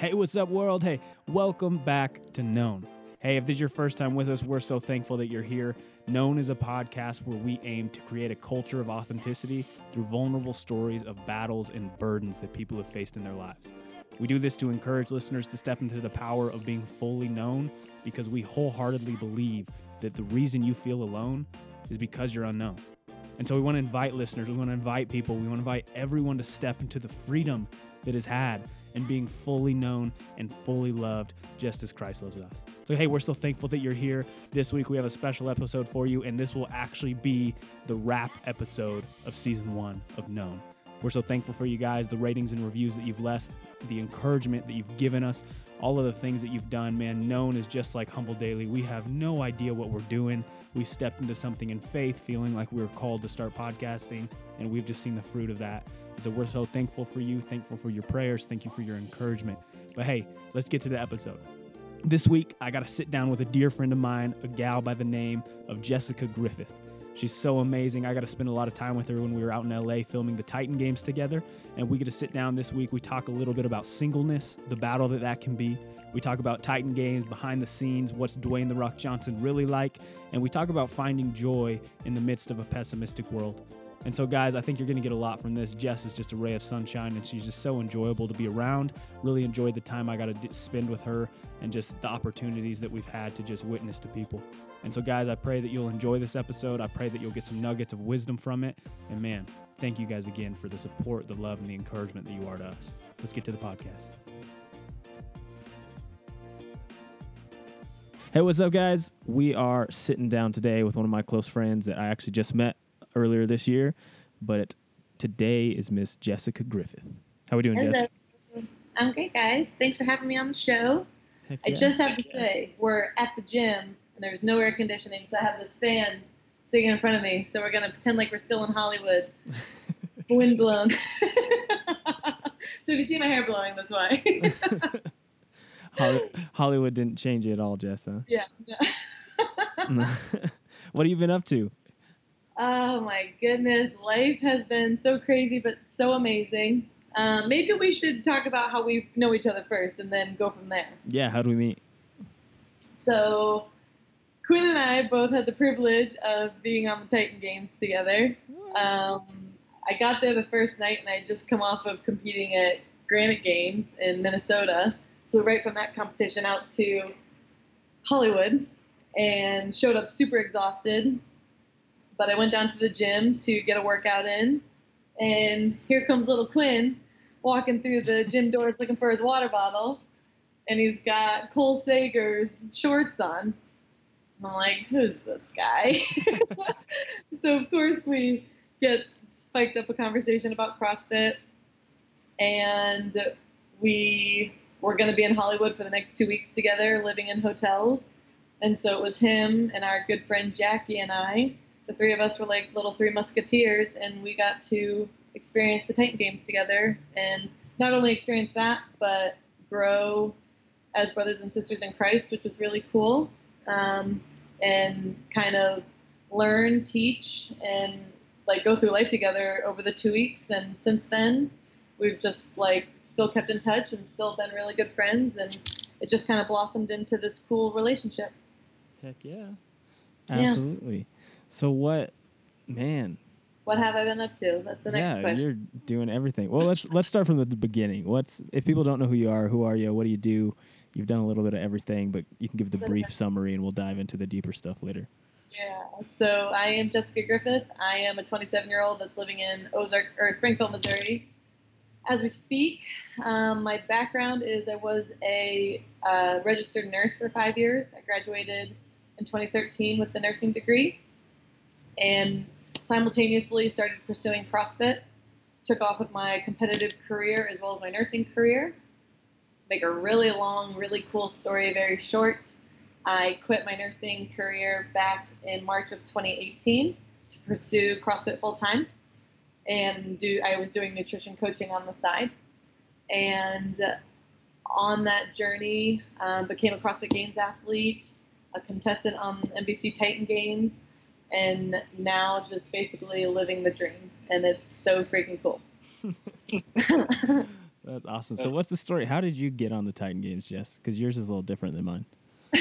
Hey, what's up, world? Hey, welcome back to Known. Hey, if this is your first time with us, we're so thankful that you're here. Known is a podcast where we aim to create a culture of authenticity through vulnerable stories of battles and burdens that people have faced in their lives. We do this to encourage listeners to step into the power of being fully known because we wholeheartedly believe that the reason you feel alone is because you're unknown. And so we want to invite listeners, we want to invite people, we want to invite everyone to step into the freedom that is had and being fully known and fully loved just as Christ loves us. So, hey, we're so thankful that you're here. This week we have a special episode for you, and this will actually be the wrap episode of season one of Known. We're so thankful for you guys, the ratings and reviews that you've left, the encouragement that you've given us, all of the things that you've done. Man, Known is just like Humble Daily. We have no idea what we're doing. We stepped into something in faith, feeling like we were called to start podcasting, and we've just seen the fruit of that. So we're so thankful for you, thankful for your prayers, thank you for your encouragement. But hey, let's get to the episode. This week, I got to sit down with a dear friend of mine, a gal by the name of Jessica Griffith. She's so amazing. I got to spend a lot of time with her when we were out in LA filming the Titan games together. And we get to sit down this week. We talk a little bit about singleness, the battle that that can be. We talk about Titan games behind the scenes, what's Dwayne The Rock Johnson really like. And we talk about finding joy in the midst of a pessimistic world. And so, guys, I think you're going to get a lot from this. Jess is just a ray of sunshine, and she's just so enjoyable to be around. Really enjoyed the time I got to spend with her and just the opportunities that we've had to just witness to people. And so, guys, I pray that you'll enjoy this episode. I pray that you'll get some nuggets of wisdom from it. And man, thank you guys again for the support, the love, and the encouragement that you are to us. Let's get to the podcast. Hey, what's up, guys? We are sitting down today with one of my close friends that I actually just met earlier this year, but today is Miss Jessica Griffith. How are we doing, Hello. Jess? I'm great, guys. Thanks for having me on the show. Heck I just have to say, we're at the gym and there's no air conditioning, so I have this fan sitting in front of me. So we're gonna pretend like we're still in Hollywood. Wind blown. so if you see my hair blowing, that's why. Hollywood didn't change you at all, Jess. Huh? yeah. no. what have you been up to? Oh my goodness, life has been so crazy, but so amazing. Um, maybe we should talk about how we know each other first, and then go from there. Yeah, how do we meet? So, Quinn and I both had the privilege of being on the Titan Games together. Um, I got there the first night, and I just come off of competing at Granite Games in Minnesota. So, right from that competition out to Hollywood, and showed up super exhausted. But I went down to the gym to get a workout in, and here comes little Quinn walking through the gym doors looking for his water bottle and he's got Cole Sager's shorts on. I'm like, who's this guy? so of course we get spiked up a conversation about CrossFit, and we were going to be in Hollywood for the next two weeks together, living in hotels. And so it was him and our good friend Jackie and I. The three of us were like little three musketeers, and we got to experience the Titan Games together, and not only experience that, but grow as brothers and sisters in Christ, which was really cool, um, and kind of learn, teach, and like go through life together over the two weeks. And since then, we've just like still kept in touch and still been really good friends, and it just kind of blossomed into this cool relationship. Heck yeah. Yeah. So what man, What have I been up to? That's the next yeah, question. you're doing everything. Well, let's let's start from the beginning. What's if people don't know who you are, who are you? What do you do? You've done a little bit of everything, but you can give the brief summary and we'll dive into the deeper stuff later. Yeah. So I am Jessica Griffith. I am a 27 year old that's living in Ozark or Springfield, Missouri. As we speak, um, my background is I was a uh, registered nurse for five years. I graduated in 2013 with the nursing degree, and simultaneously started pursuing CrossFit. Took off with my competitive career as well as my nursing career. Make a really long, really cool story very short. I quit my nursing career back in March of 2018 to pursue CrossFit full time, and do I was doing nutrition coaching on the side, and on that journey um, became a CrossFit Games athlete, a contestant on NBC Titan Games, and now just basically living the dream, and it's so freaking cool. That's awesome. So, what's the story? How did you get on the Titan Games, Jess? Because yours is a little different than mine.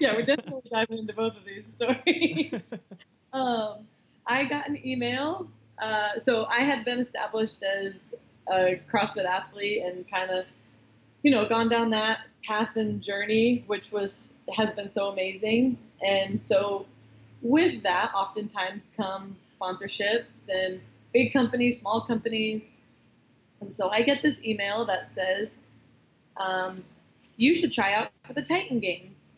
yeah, we're definitely diving into both of these stories. um, I got an email. Uh, so I had been established as a CrossFit athlete and kind of, you know, gone down that path and journey, which was has been so amazing. And so, with that, oftentimes comes sponsorships and big companies, small companies. And so I get this email that says, um, "You should try out for the Titan Games."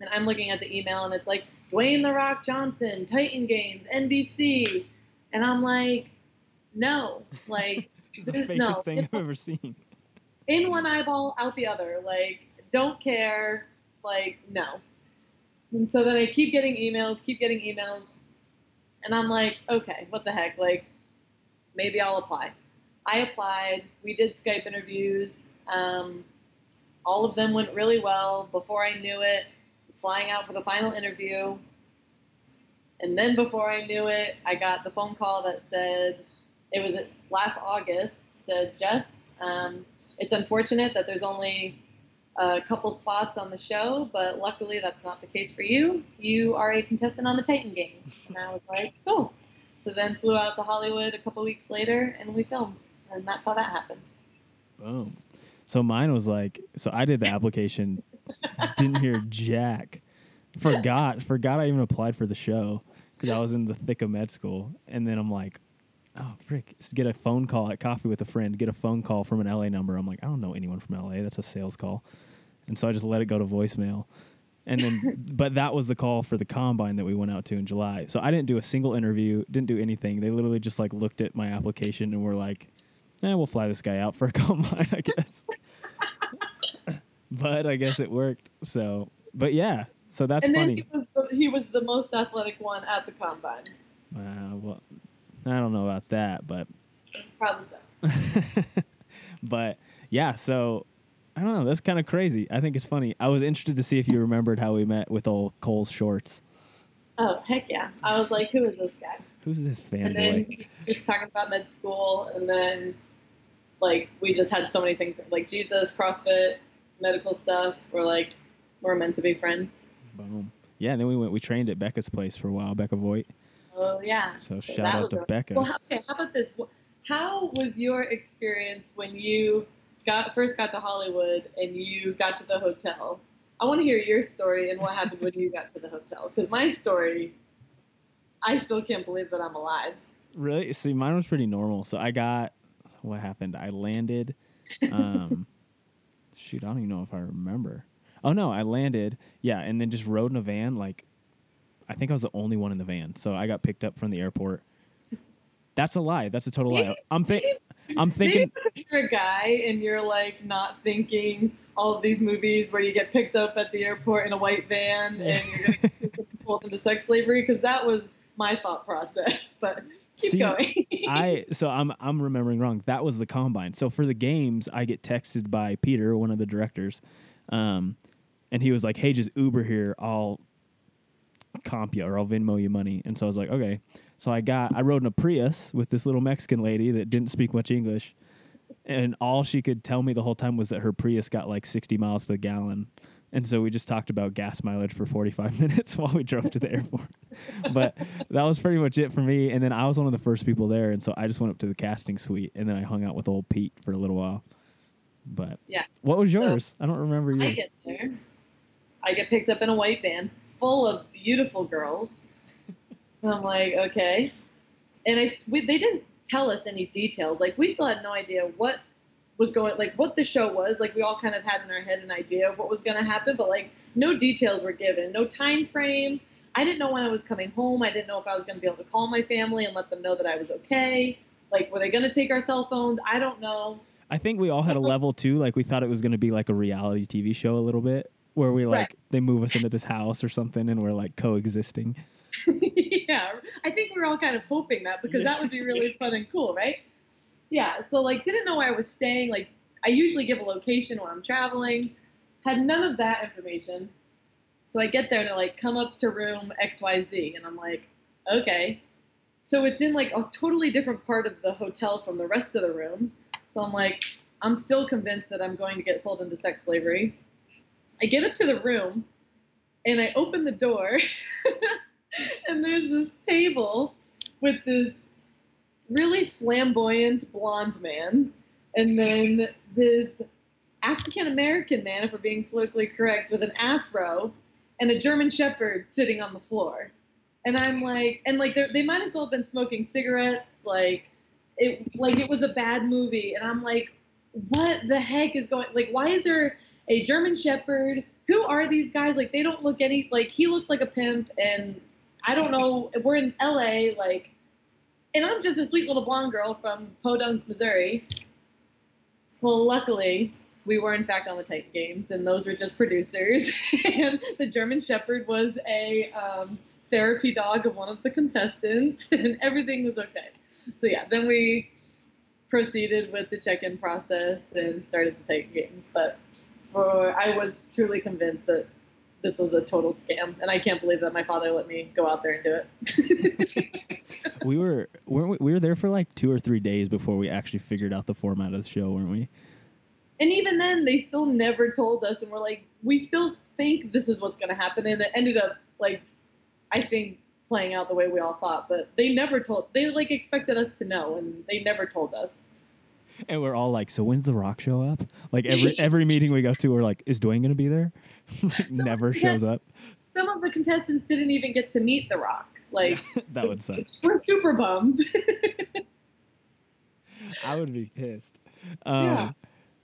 And I'm looking at the email, and it's like Dwayne the Rock Johnson, Titan Games, NBC, and I'm like, no, like It's the fakest no, thing it's I've ever seen. in one eyeball, out the other. Like, don't care. Like, no. And so then I keep getting emails, keep getting emails, and I'm like, okay, what the heck? Like, maybe I'll apply. I applied. We did Skype interviews. Um, all of them went really well. Before I knew it, I was flying out for the final interview. And then before I knew it, I got the phone call that said, it was last August, said, Jess, um, it's unfortunate that there's only a couple spots on the show, but luckily that's not the case for you. You are a contestant on the Titan Games. And I was like, cool. So then flew out to Hollywood a couple weeks later and we filmed. And that's how that happened. Boom. So mine was like, so I did the application, didn't hear jack, forgot, forgot I even applied for the show because I was in the thick of med school, and then I'm like, oh frick, get a phone call at coffee with a friend, get a phone call from an LA number. I'm like, I don't know anyone from LA. That's a sales call, and so I just let it go to voicemail. And then, but that was the call for the combine that we went out to in July. So I didn't do a single interview, didn't do anything. They literally just like looked at my application and were like, eh, we'll fly this guy out for a combine, I guess. but I guess it worked. So, but yeah, so that's and then funny. he was, the, he was the most athletic one at the combine. Uh, well, I don't know about that, but Probably so. but yeah, so I don't know. That's kind of crazy. I think it's funny. I was interested to see if you remembered how we met with old Cole's shorts. Oh, heck yeah. I was like, who is this guy? Who's this And then he was talking about med school, and then like we just had so many things like Jesus, CrossFit, medical stuff. We're like, we're meant to be friends. Boom. Yeah, and then we went. We trained at Becca's place for a while, Becca Voigt. Oh yeah. So, shout out to a- Becca. Well, okay. How about this? How was your experience when you got first got to Hollywood and you got to the hotel? I want to hear your story and what happened when you got to the hotel. Because my story, I still can't believe that I'm alive. Really? See, mine was pretty normal. So I got what happened. I landed. Um, shoot, I don't even know if I remember. Oh no, I landed. Yeah, and then just rode in a van. Like, I think I was the only one in the van. So I got picked up from the airport. That's a lie. That's a total lie. I'm think. I'm thinking. Maybe if you're a guy and you're like not thinking all of these movies where you get picked up at the airport in a white van and you're going to get sold into sex slavery, because that was my thought process. But keep See, going. I so I'm I'm remembering wrong. That was the combine. So for the games, I get texted by Peter, one of the directors, um, and he was like, "Hey, just Uber here. I'll comp you or I'll Venmo you money." And so I was like, "Okay." So I got I rode in a Prius with this little Mexican lady that didn't speak much English, and all she could tell me the whole time was that her Prius got like 60 miles to the gallon. And so we just talked about gas mileage for 45 minutes while we drove to the airport. but that was pretty much it for me. And then I was one of the first people there, and so I just went up to the casting suite, and then I hung out with old Pete for a little while. But Yeah. what was So, yours? I don't remember yours. I get there. I get picked up in a white van full of beautiful girls. And I'm like, okay. And I, we, they didn't tell us any details. Like, we still had no idea what was going, like, what the show was. Like, we all kind of had in our head an idea of what was going to happen, but, like, no details were given, no time frame. I didn't know when I was coming home. I didn't know if I was going to be able to call my family and let them know that I was okay. Like, were they going to take our cell phones? I don't know. I think we all had a level too. Like we thought it was going to be like a reality TV show a little bit, where we like Right. they move us into this house or something, and we're like coexisting. yeah, I think we are all kind of hoping that because that would be really fun and cool, right? Yeah, so like didn't know where I was staying. Like I usually give a location when I'm traveling. Had none of that information. So I get there and they're like, come up to room XYZ. And I'm like, okay. so it's in like a totally different part of the hotel from the rest of the rooms. So I'm like, I'm still convinced that I'm going to get sold into sex slavery. I get up to the room and I open the door, and there's this table with this really flamboyant blonde man, and then this African American man, if we're being politically correct, with an afro, and a German Shepherd sitting on the floor. And I'm like, and like they might as well have been smoking cigarettes, like it, like it was a bad movie. And I'm like, what the heck is going? Like, why is there a German Shepherd? Who are these guys? Like, they don't look any like he looks like a pimp, and I don't know. We're in L.A. Like, and I'm just a sweet little blonde girl from Podunk, Missouri. Well, luckily, we were in fact on the Titan Games, and those were just producers. and the German Shepherd was a um, therapy dog of one of the contestants, and everything was okay. So yeah, then we proceeded with the check-in process and started the Titan Games. But for I was truly convinced that this was a total scam, and I can't believe that my father let me go out there and do it. we were weren't we, we were there for like two or three days before we actually figured out the format of the show, weren't we? And even then, they still never told us, and we're like, we still think this is what's going to happen, and it ended up like, I think playing out the way we all thought, but they never told. They like expected us to know, and they never told us. And we're all like, so when's the Rock show up? Like every every meeting we go to, we're like, is Dwayne gonna be there? never shows up. Some of the contestants didn't even get to meet the Rock. Like that would suck. We're super bummed. I would be pissed. Um, yeah.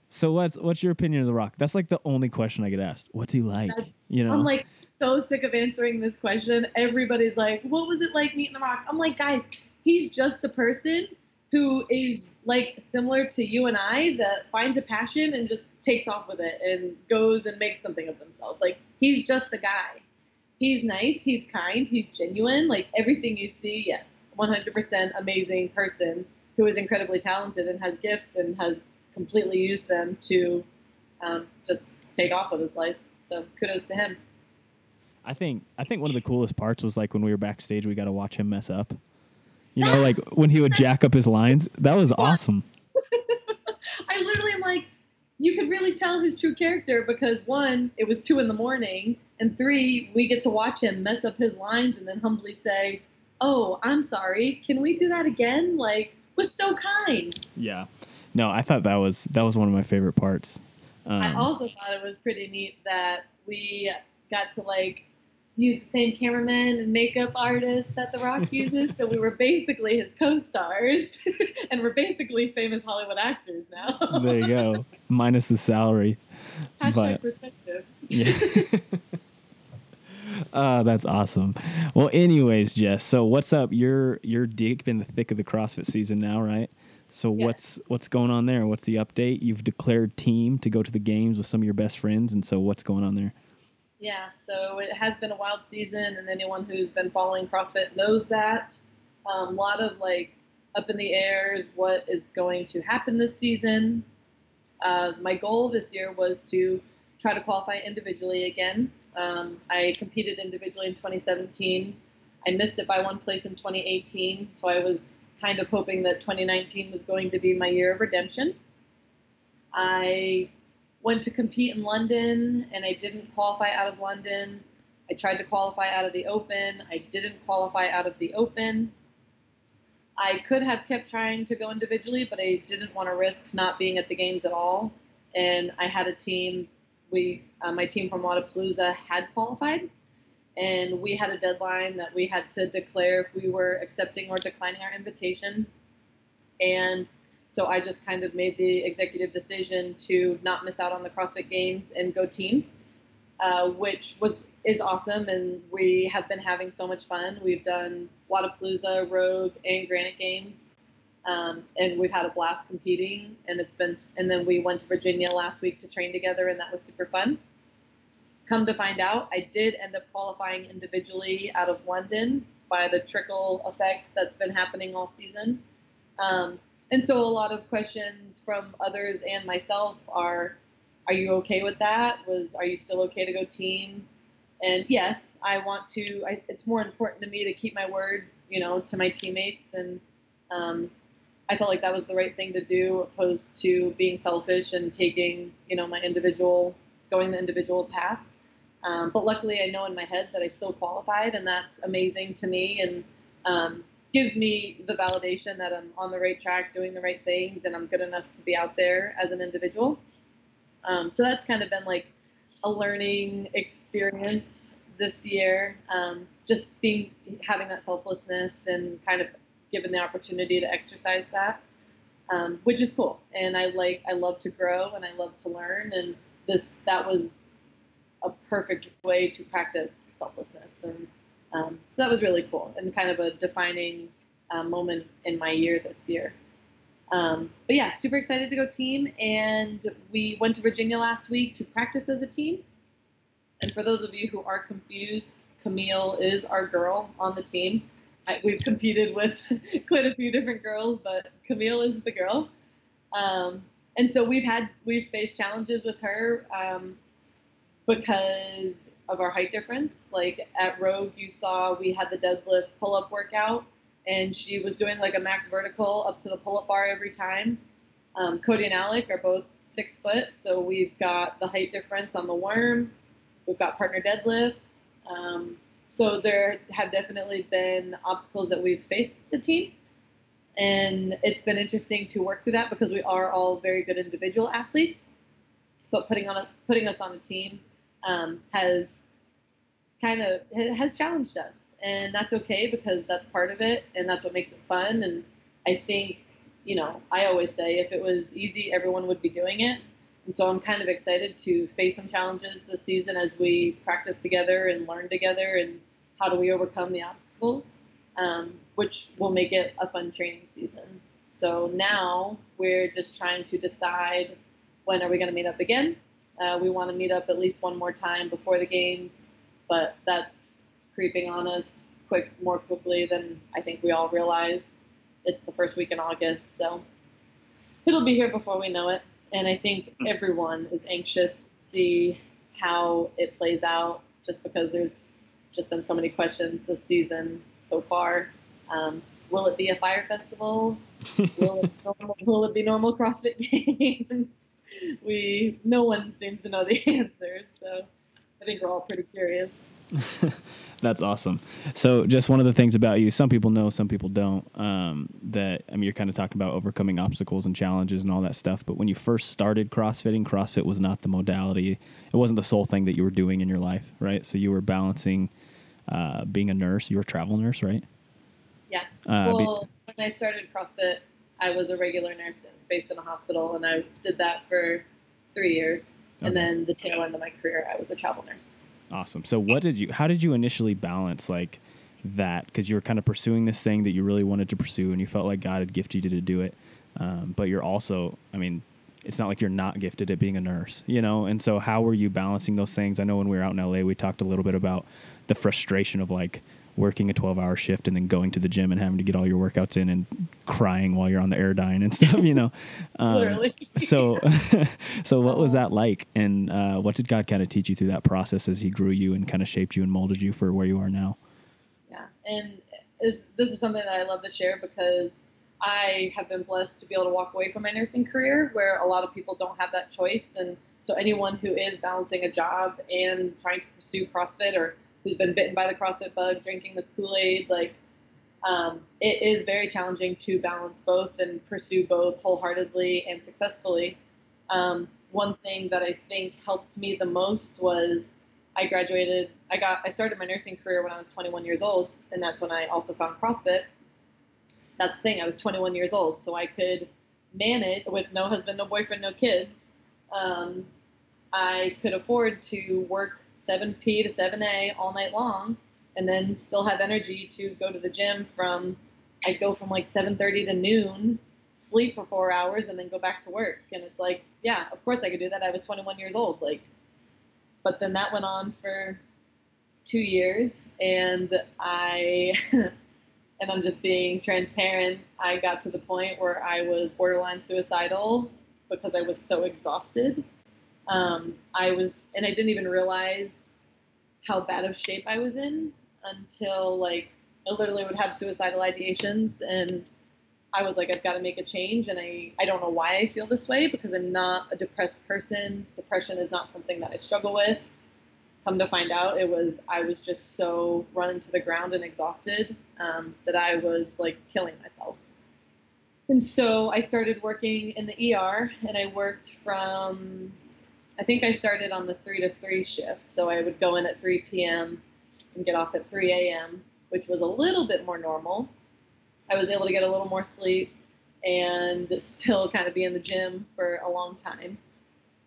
So what's what's your opinion of The Rock? That's like the only question I get asked. What's he like? You know, I'm like so sick of answering this question. Everybody's like, "What was it like meeting The Rock?" I'm like, guys, he's just a person who is like similar to you and I that finds a passion and just takes off with it and goes and makes something of themselves. Like he's just a guy. He's nice. He's kind. He's genuine. Like everything you see, yes, 100% amazing person who is incredibly talented and has gifts and has completely used them to um, just take off with his life. So kudos to him. I think I think one of the coolest parts was like when we were backstage, we got to watch him mess up. You know, like when he would jack up his lines. That was awesome. I literally am like, you could really tell his true character because one, it was two in the morning, and three, we get to watch him mess up his lines and then humbly say, "Oh, I'm sorry. Can we do that again?" Like, was so kind. Yeah. No, I thought that was that was one of my favorite parts. Um, I also thought it was pretty neat that we got to like use the same cameraman and makeup artist that The Rock uses, so we were basically his co-stars, and we're basically famous Hollywood actors now. there you go, minus the salary. Hashtag but, perspective. Yeah. Uh, that's awesome. Well, anyways, Jess. So what's up? You're you're deep in the thick of the CrossFit season now, right? So yes. what's what's going on there? What's the update? You've declared team to go to the games with some of your best friends, and so what's going on there? Yeah, so it has been a wild season, and anyone who's been following CrossFit knows that. Um, a lot of like up in the air is what is going to happen this season. Uh, my goal this year was to try to qualify individually again. Um, I competed individually in 2017. I missed it by one place in 2018, so I was kind of hoping that 2019 was going to be my year of redemption. I went to compete in London and I didn't qualify out of London. I tried to qualify out of the Open. I didn't qualify out of the Open. I could have kept trying to go individually, but I didn't want to risk not being at the games at all. And I had a team. We, uh, my team from Wodapalooza had qualified, and we had a deadline that we had to declare if we were accepting or declining our invitation. And so I just kind of made the executive decision to not miss out on the CrossFit Games and go team, uh, which was is awesome. And we have been having so much fun. We've done Wodapalooza, Rogue, and Granite Games. Um, and we've had a blast competing and it's been and then we went to virginia last week to train together and that was super fun Come to find out, I did end up qualifying individually out of London by the trickle effect that's been happening all season. Um, and so a lot of questions from others and myself are, are you okay with that? Was are you still okay to go team? And yes, I want to. I, it's more important to me to keep my word you know, to my teammates, and um, I felt like that was the right thing to do, opposed to being selfish and taking, you know, my individual, going the individual path. Um, but luckily, I know in my head that I still qualified, and that's amazing to me, and um, gives me the validation that I'm on the right track, doing the right things, and I'm good enough to be out there as an individual. Um, so that's kind of been like a learning experience this year. Um, just being having that selflessness and kind of given the opportunity to exercise that, um, which is cool. And I like I love to grow and I love to learn. And this that was a perfect way to practice selflessness. And um, so that was really cool and kind of a defining uh, moment in my year this year. Um, but yeah, super excited to go team. And we went to Virginia last week to practice as a team. And for those of you who are confused, Camille is our girl on the team. I, we've competed with quite a few different girls, but Camille is the girl. Um, and so we've had we've faced challenges with her um, because of our height difference. Like at Rogue, you saw we had the deadlift pull up workout, and she was doing like a max vertical up to the pull up bar every time. Um, Cody and Alec are both six foot, so we've got the height difference on the worm. We've got partner deadlifts. Um, so there have definitely been obstacles that we've faced as a team. And it's been interesting to work through that because we are all very good individual athletes. But putting on a, putting us on a team um, has kind of has challenged us, and that's okay because that's part of it, and that's what makes it fun. And I think, you know, I always say if it was easy, everyone would be doing it. And so I'm kind of excited to face some challenges this season as we practice together and learn together and how do we overcome the obstacles, um, which will make it a fun training season. So now we're just trying to decide when are we going to meet up again. Uh, we want to meet up at least one more time before the games, but that's creeping on us quick more quickly than I think we all realize. It's the first week in August, so it'll be here before we know it and I think everyone is anxious to see how it plays out, just because there's just been so many questions this season so far. Um, will it be a Fyre Festival? will, it normal, will it be normal CrossFit games? we no one seems to know the answers, so I think we're all pretty curious. That's awesome. So, just one of the things about you, some people know, some people don't. Um, that I mean, you're kind of talking about overcoming obstacles and challenges and all that stuff. But when you first started CrossFitting, CrossFit was not the modality. It wasn't the sole thing that you were doing in your life, right? So you were balancing uh, being a nurse. You were a travel nurse, right? Yeah. Uh, well, be- when I started CrossFit, I was a regular nurse based in a hospital, and I did that for three years. Okay. And then the tail end of my career, I was a travel nurse. Awesome. So what did you how did you initially balance like that cuz you were kind of pursuing this thing that you really wanted to pursue and you felt like God had gifted you to do it. Um, but you're also, I mean, it's not like you're not gifted at being a nurse, you know? And so how were you balancing those things? I know when we were out in LA, we talked a little bit about the frustration of like working a 12 hour shift and then going to the gym and having to get all your workouts in and crying while you're on the Airdyne and stuff, you know? Um, Literally. so, so what was that like? And uh, what did God kind of teach you through that process as he grew you and kind of shaped you and molded you for where you are now? Yeah. And is, this is something that I love to share because I have been blessed to be able to walk away from my nursing career where a lot of people don't have that choice. And so anyone who is balancing a job and trying to pursue CrossFit or who's been bitten by the CrossFit bug, drinking the Kool Aid. Like, um, it is very challenging to balance both and pursue both wholeheartedly and successfully. Um, one thing that I think helped me the most was I graduated. I got. I started my nursing career when I was 21 years old, and that's when I also found CrossFit. That's the thing. I was 21 years old, so I could manage with no husband, no boyfriend, no kids. Um, I could afford to work 7P to 7A all night long and then still have energy to go to the gym from I go from like 7:30 to noon, sleep for 4 hours and then go back to work. And it's like, yeah, of course I could do that. I was 21 years old like but then that went on for 2 years and I and I'm just being transparent, I got to the point where I was borderline suicidal because I was so exhausted um, I was, and I didn't even realize how bad of shape I was in until like I literally would have suicidal ideations and I was like, I've got to make a change. And I, I don't know why I feel this way because I'm not a depressed person. Depression is not something that I struggle with. Come to find out, it was, I was just so run into the ground and exhausted um, that I was like killing myself. And so I started working in the ER and I worked from, I think I started on the three to three shift. So I would go in at 3 p.m. and get off at 3 a.m., which was a little bit more normal I was able to get a little more sleep and still kind of be in the gym for a long time.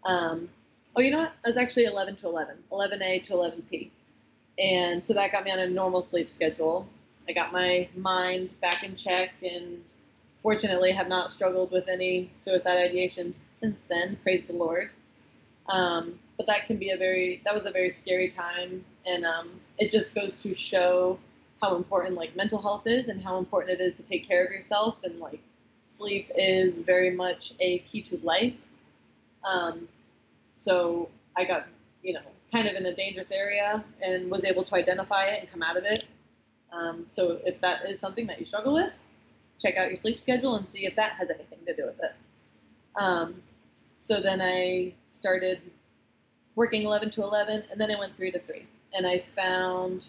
Um, oh, you know what? It was actually 11 to 11, 11A to 11P. And so that got me on a normal sleep schedule. I got my mind back in check and fortunately have not struggled with any suicide ideations since then. Praise the Lord. Um, but that can be a very, that was a very scary time. And um, it just goes to show how important like mental health is and how important it is to take care of yourself and like sleep is very much a key to life. Um, so I got you know kind of in a dangerous area and was able to identify it and come out of it. Um, so if that is something that you struggle with, check out your sleep schedule and see if that has anything to do with it. Um, so then I started working 11 to 11, and then I went 3 to 3. And I found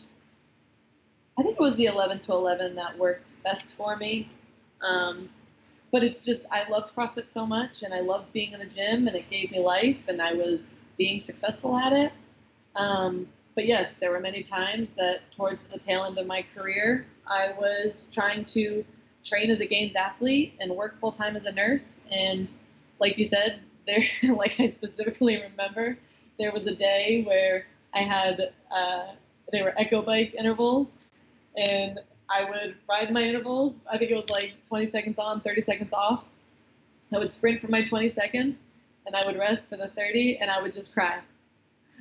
I think it was the 11 to 11 that worked best for me. Um, but it's just, I loved CrossFit so much and I loved being in the gym and it gave me life and I was being successful at it. Um, but yes, there were many times that towards the tail end of my career, I was trying to train as a games athlete and work full time as a nurse. And like you said, there, like I specifically remember, there was a day where I had, uh, they were echo bike intervals and I would ride my intervals. I think it was like 20 seconds on, 30 seconds off. I would sprint for my 20 seconds, and I would rest for the 30, and I would just cry.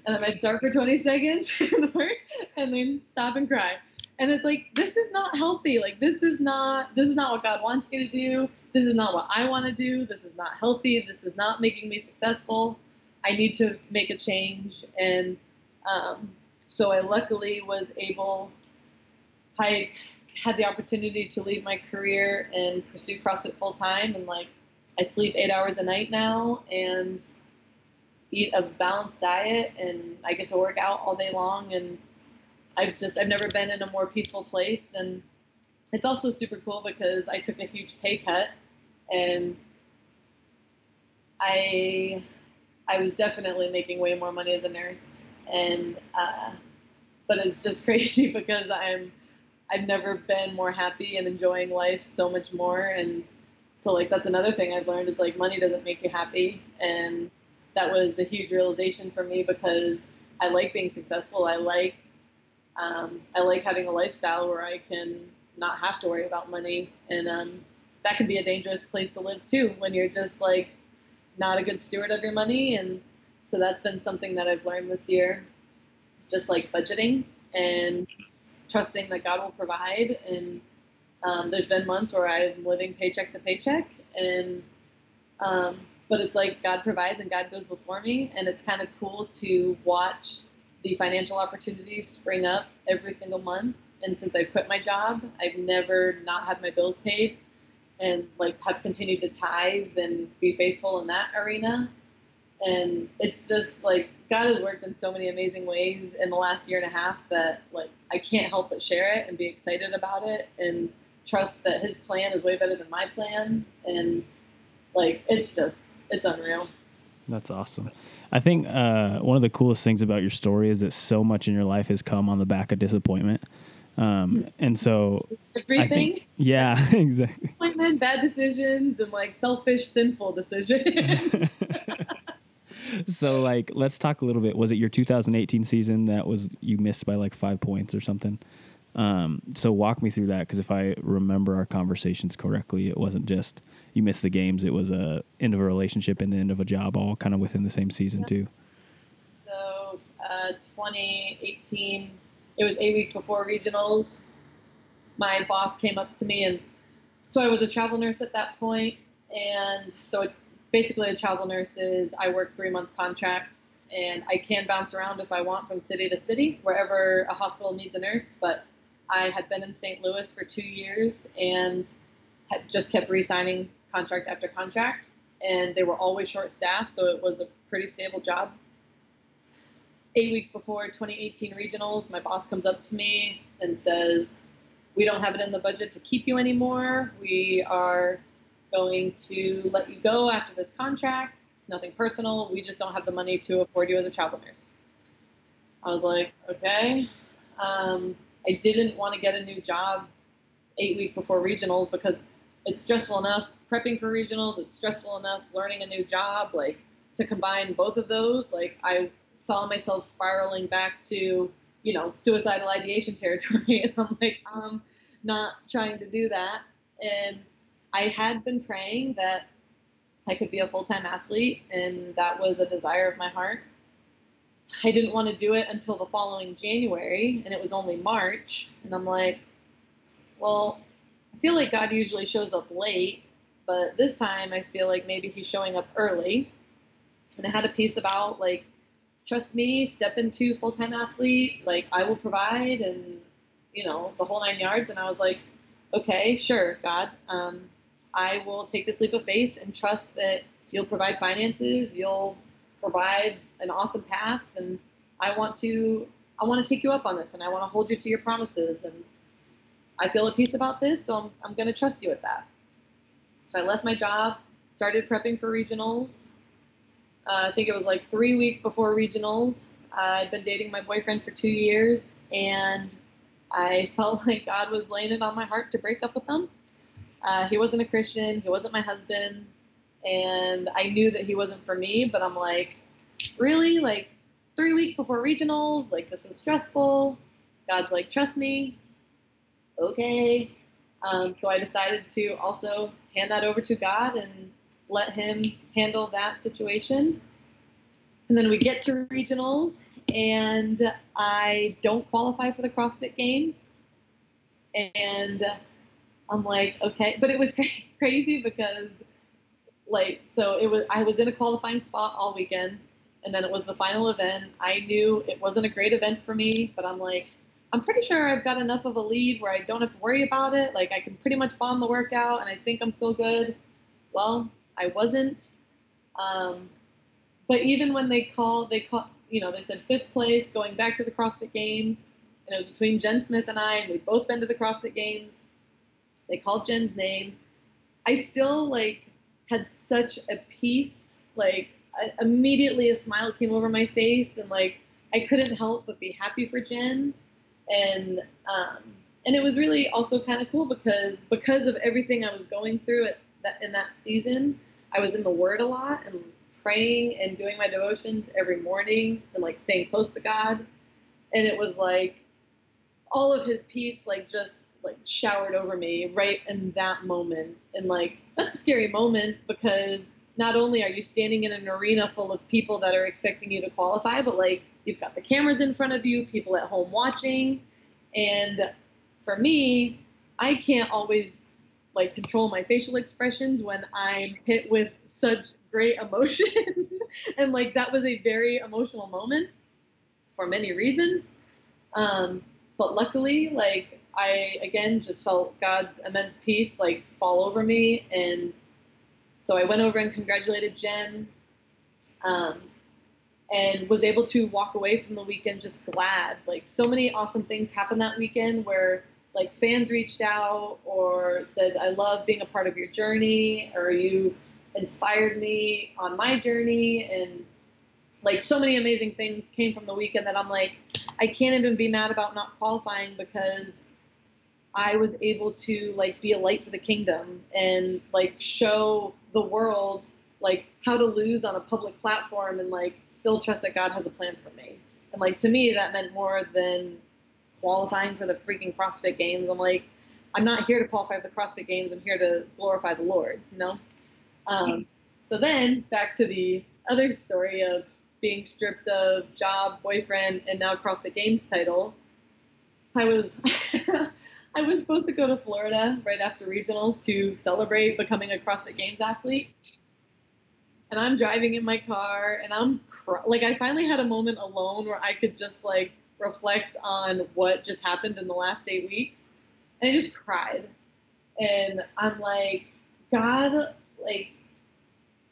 And then I'd start for 20 seconds and work, and then stop and cry. And it's like this is not healthy. Like this is not this is not what God wants you to do. This is not what I want to do. This is not healthy. This is not making me successful. I need to make a change. And um, so I luckily was able I had the opportunity to leave my career and pursue CrossFit full time, and like I sleep eight hours a night now and eat a balanced diet, and I get to work out all day long, and I've just I've never been in a more peaceful place, and it's also super cool because I took a huge pay cut, and I I was definitely making way more money as a nurse, and uh, but it's just crazy because I'm I've never been more happy and enjoying life so much more. And so like that's another thing I've learned is like money doesn't make you happy. And that was a huge realization for me because I like being successful. I like um, I like having a lifestyle where I can not have to worry about money. And um, that can be a dangerous place to live too when you're just like not a good steward of your money. And so that's been something that I've learned this year. It's just like budgeting and trusting that God will provide. And um, there's been months where I'm living paycheck to paycheck, and um, but it's like God provides and God goes before me, and it's kind of cool to watch the financial opportunities spring up every single month. And since I quit my job, I've never not had my bills paid, and like have continued to tithe and be faithful in that arena and it's just like God has worked in so many amazing ways in the last year and a half that like I can't help but share it and be excited about it and trust that His plan is way better than my plan and like it's just it's unreal. That's awesome. I think uh, one of the coolest things about your story is that so much in your life has come on the back of disappointment. Um, and so everything, think, yeah, exactly. Disappointment, bad decisions, and like selfish, sinful decisions. so like let's talk a little bit was it your 2018 season that was you missed by like five points or something um, so walk me through that because if i remember our conversations correctly it wasn't just you missed the games it was a end of a relationship and the end of a job all kind of within the same season yeah. too so uh, 2018 it was eight weeks before regionals my boss came up to me and so i was a travel nurse at that point and so it basically a travel nurse is I work three month contracts and I can bounce around if I want from city to city, wherever a hospital needs a nurse. But I had been in St. Louis for two years and had just kept re-signing contract after contract, and they were always short-staffed, so it was a pretty stable job. Eight weeks before 2018 regionals, my boss comes up to me and says, "We don't have it in the budget to keep you anymore. We are going to let you go after this contract. It's nothing personal. We just don't have the money to afford you as a travel nurse." I was like, "Okay." Um, I didn't want to get a new job eight weeks before regionals because it's stressful enough prepping for regionals. It's stressful enough learning a new job. Like to combine both of those, like I saw myself spiraling back to you know suicidal ideation territory, and I'm like, I'm not trying to do that. And I had been praying that I could be a full time athlete, and that was a desire of my heart. I didn't want to do it until the following January, and it was only March. And I'm like, well, I feel like God usually shows up late, but this time I feel like maybe He's showing up early. And I had a piece about, like, trust me, step into full time athlete, like, I will provide, and, you know, the whole nine yards. And I was like, okay, sure, God. Um, I will take this leap of faith and trust that you'll provide finances, you'll provide an awesome path and I want to I want to take you up on this and I want to hold you to your promises and I feel at peace about this so I'm, I'm going to trust you with that. So I left my job, started prepping for regionals. Uh, I think it was like three weeks before regionals. Uh, I'd been dating my boyfriend for two years and I felt like God was laying it on my heart to break up with him. Uh, he wasn't a Christian. He wasn't my husband and I knew that he wasn't for me, but I'm like, really? Like three weeks before regionals, like this is stressful. God's like, trust me. Okay. Um, so I decided to also hand that over to God and let Him handle that situation. And then we get to regionals, and I don't qualify for the CrossFit Games. And I'm like, okay, but it was crazy because like so it was I was in a qualifying spot all weekend and then it was the final event. I knew it wasn't a great event for me, but I'm like I'm pretty sure I've got enough of a lead where I don't have to worry about it. Like I can pretty much bomb the workout and I think I'm still good. Well, I wasn't. Um, but even when they called, they call, you know, they said fifth place going back to the CrossFit Games, it was between Jen Smith and I, and we'd both been to the CrossFit Games. They called Jen's name. I still like had such a peace. Like I, immediately, a smile came over my face, and like I couldn't help but be happy for Jen. And um, and it was really also kind of cool because because of everything I was going through at that in that season, I was in the Word a lot and praying and doing my devotions every morning and like staying close to God. And it was like all of His peace, like just like showered over me right in that moment. And like that's a scary moment because not only are you standing in an arena full of people that are expecting you to qualify, but like you've got the cameras in front of you, people at home watching. And for me, I can't always like control my facial expressions when I'm hit with such great emotion. and like that was a very emotional moment for many reasons. Um, but luckily, like I again just felt God's immense peace like fall over me, and so I went over and congratulated Jen, um, and was able to walk away from the weekend just glad. Like so many awesome things happened that weekend where like fans reached out or said, "I love being a part of your journey," or "You inspired me on my journey," and like so many amazing things came from the weekend that I'm like, I can't even be mad about not qualifying because I was able to like be a light for the kingdom and like show the world like how to lose on a public platform and like still trust that God has a plan for me. And like to me that meant more than qualifying for the freaking CrossFit games. I'm like, I'm not here to qualify for the CrossFit games, I'm here to glorify the Lord, you know? Um, so then back to the other story of being stripped of job, boyfriend, and now CrossFit Games title. I was I was supposed to go to Florida right after regionals to celebrate becoming a CrossFit Games athlete. And I'm driving in my car and I'm cr- like, I finally had a moment alone where I could just like reflect on what just happened in the last eight weeks, and I just cried. And I'm like, God, like,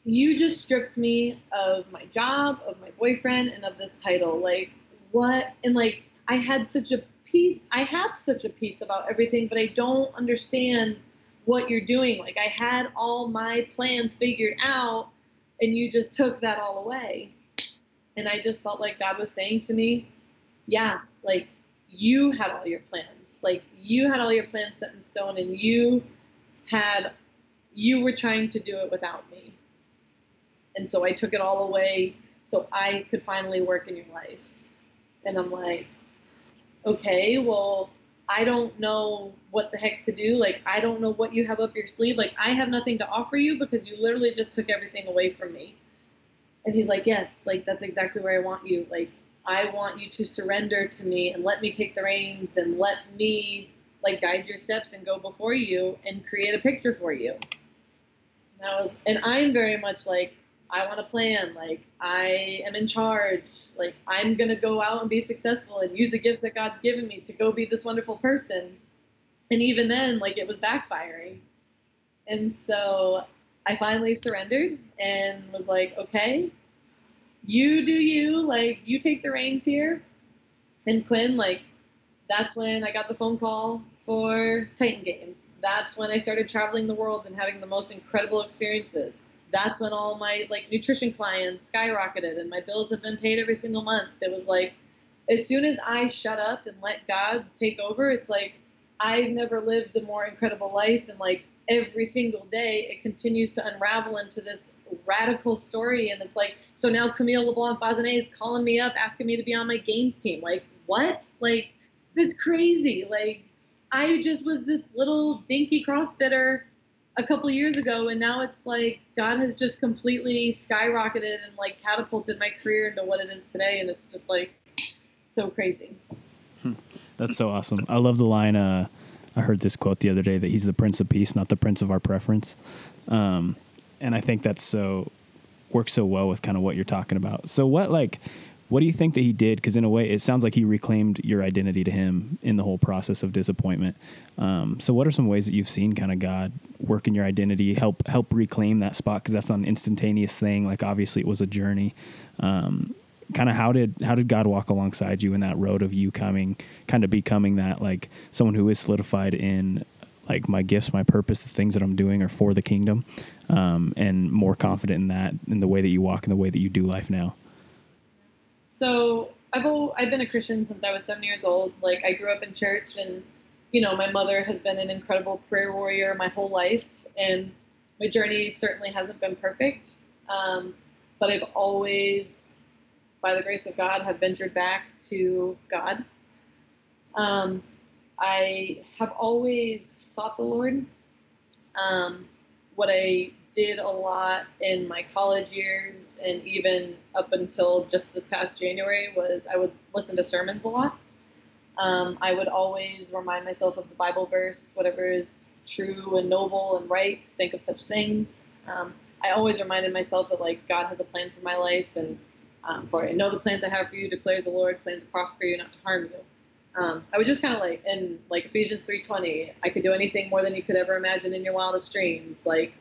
you just stripped me of my job, of my boyfriend, and of this title. Like, what? And like, I had such a peace. I have such a peace about everything, but I don't understand what you're doing. Like, I had all my plans figured out, and you just took that all away. And I just felt like God was saying to me, yeah, like you had all your plans. Like you had all your plans set in stone and you had you were trying to do it without me. And so I took it all away so I could finally work in your life. And I'm like, okay, well, I don't know what the heck to do. Like, I don't know what you have up your sleeve. Like, I have nothing to offer you because you literally just took everything away from me. And he's like, yes, like, that's exactly where I want you. Like, I want you to surrender to me and let me take the reins and let me like guide your steps and go before you and create a picture for you. And I was and I'm very much like I want to plan, like I am in charge, like I'm to go out and be successful and use the gifts that God's given me to go be this wonderful person. And even then like it was backfiring. And so I finally surrendered and was like, okay, you do you, like you take the reins here. And Quinn, like, that's when I got the phone call for Titan Games. That's when I started traveling the world and having the most incredible experiences. That's when all my like nutrition clients skyrocketed and my bills have been paid every single month. It was like as soon as I shut up and let God take over, it's like I've never lived a more incredible life and like every single day it continues to unravel into this radical story and it's like so now Camille LeBlanc Bazinet is calling me up asking me to be on my games team. Like what? Like that's crazy. Like I just was this little dinky crossfitter a couple years ago and now it's like God has just completely skyrocketed and like catapulted my career into what it is today and it's just like so crazy. Hmm. that's so awesome. I love the line uh I heard this quote the other day that he's the Prince of Peace, not the Prince of our preference. Um, and I think that's so works so well with kind of what you're talking about. So what like what do you think that he did? Because in a way, it sounds like he reclaimed your identity to him in the whole process of disappointment. Um, so, what are some ways that you've seen kind of God work in your identity, help help reclaim that spot? Because that's not an instantaneous thing. Like obviously, it was a journey. Um, kind of how did how did God walk alongside you in that road of you coming, kind of becoming that like someone who is solidified in like my gifts, my purpose, the things that I'm doing are for the kingdom, um, and more confident in that, in the way that you walk, in the way that you do life now. So I've I've been a Christian since I was seven years old. Like I grew up in church, and you know my mother has been an incredible prayer warrior my whole life, and my journey certainly hasn't been perfect, um, but I've always, by the grace of God, have ventured back to God. Um, I have always sought the Lord. Um, what I did a lot in my college years and even up until just this past January was I would listen to sermons a lot. Um, I would always remind myself of the Bible verse, whatever is true and noble and right, think of such things. Um, I always reminded myself that like God has a plan for my life and um, for I know the plans I have for you, declares the Lord, plans to prosper you, not to harm you. Um, I would just kind of like in like Ephesians 3:20, I could do anything more than you could ever imagine in your wildest dreams. Like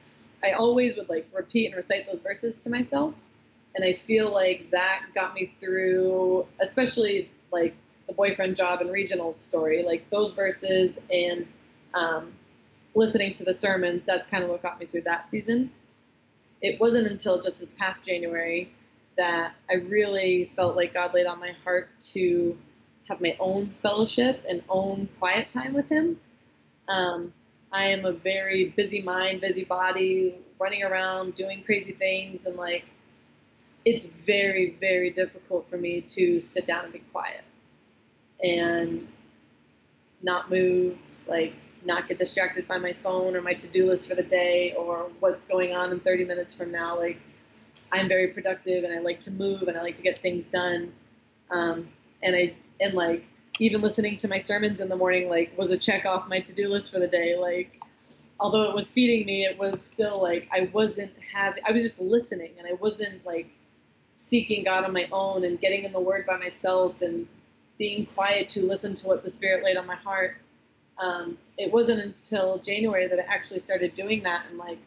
I always would like repeat and recite those verses to myself, and I feel like that got me through, especially like the boyfriend job and regional story. Like those verses and um, listening to the sermons, that's kind of what got me through that season. It wasn't until just this past January that I really felt like God laid on my heart to have my own fellowship and own quiet time with Him. Um, I am a very busy mind, busy body, running around, doing crazy things, and like it's very, very difficult for me to sit down and be quiet and not move, like not get distracted by my phone or my to-do list for the day or what's going on in 30 minutes from now. Like I'm very productive and I like to move and I like to get things done. Um, and I and like even listening to my sermons in the morning like was a check off my to-do list for the day like although it was feeding me it was still like i wasn't having i was just listening and i wasn't like seeking god on my own and getting in the word by myself and being quiet to listen to what the Spirit laid on my heart. Um, it wasn't until January that I actually started doing that and like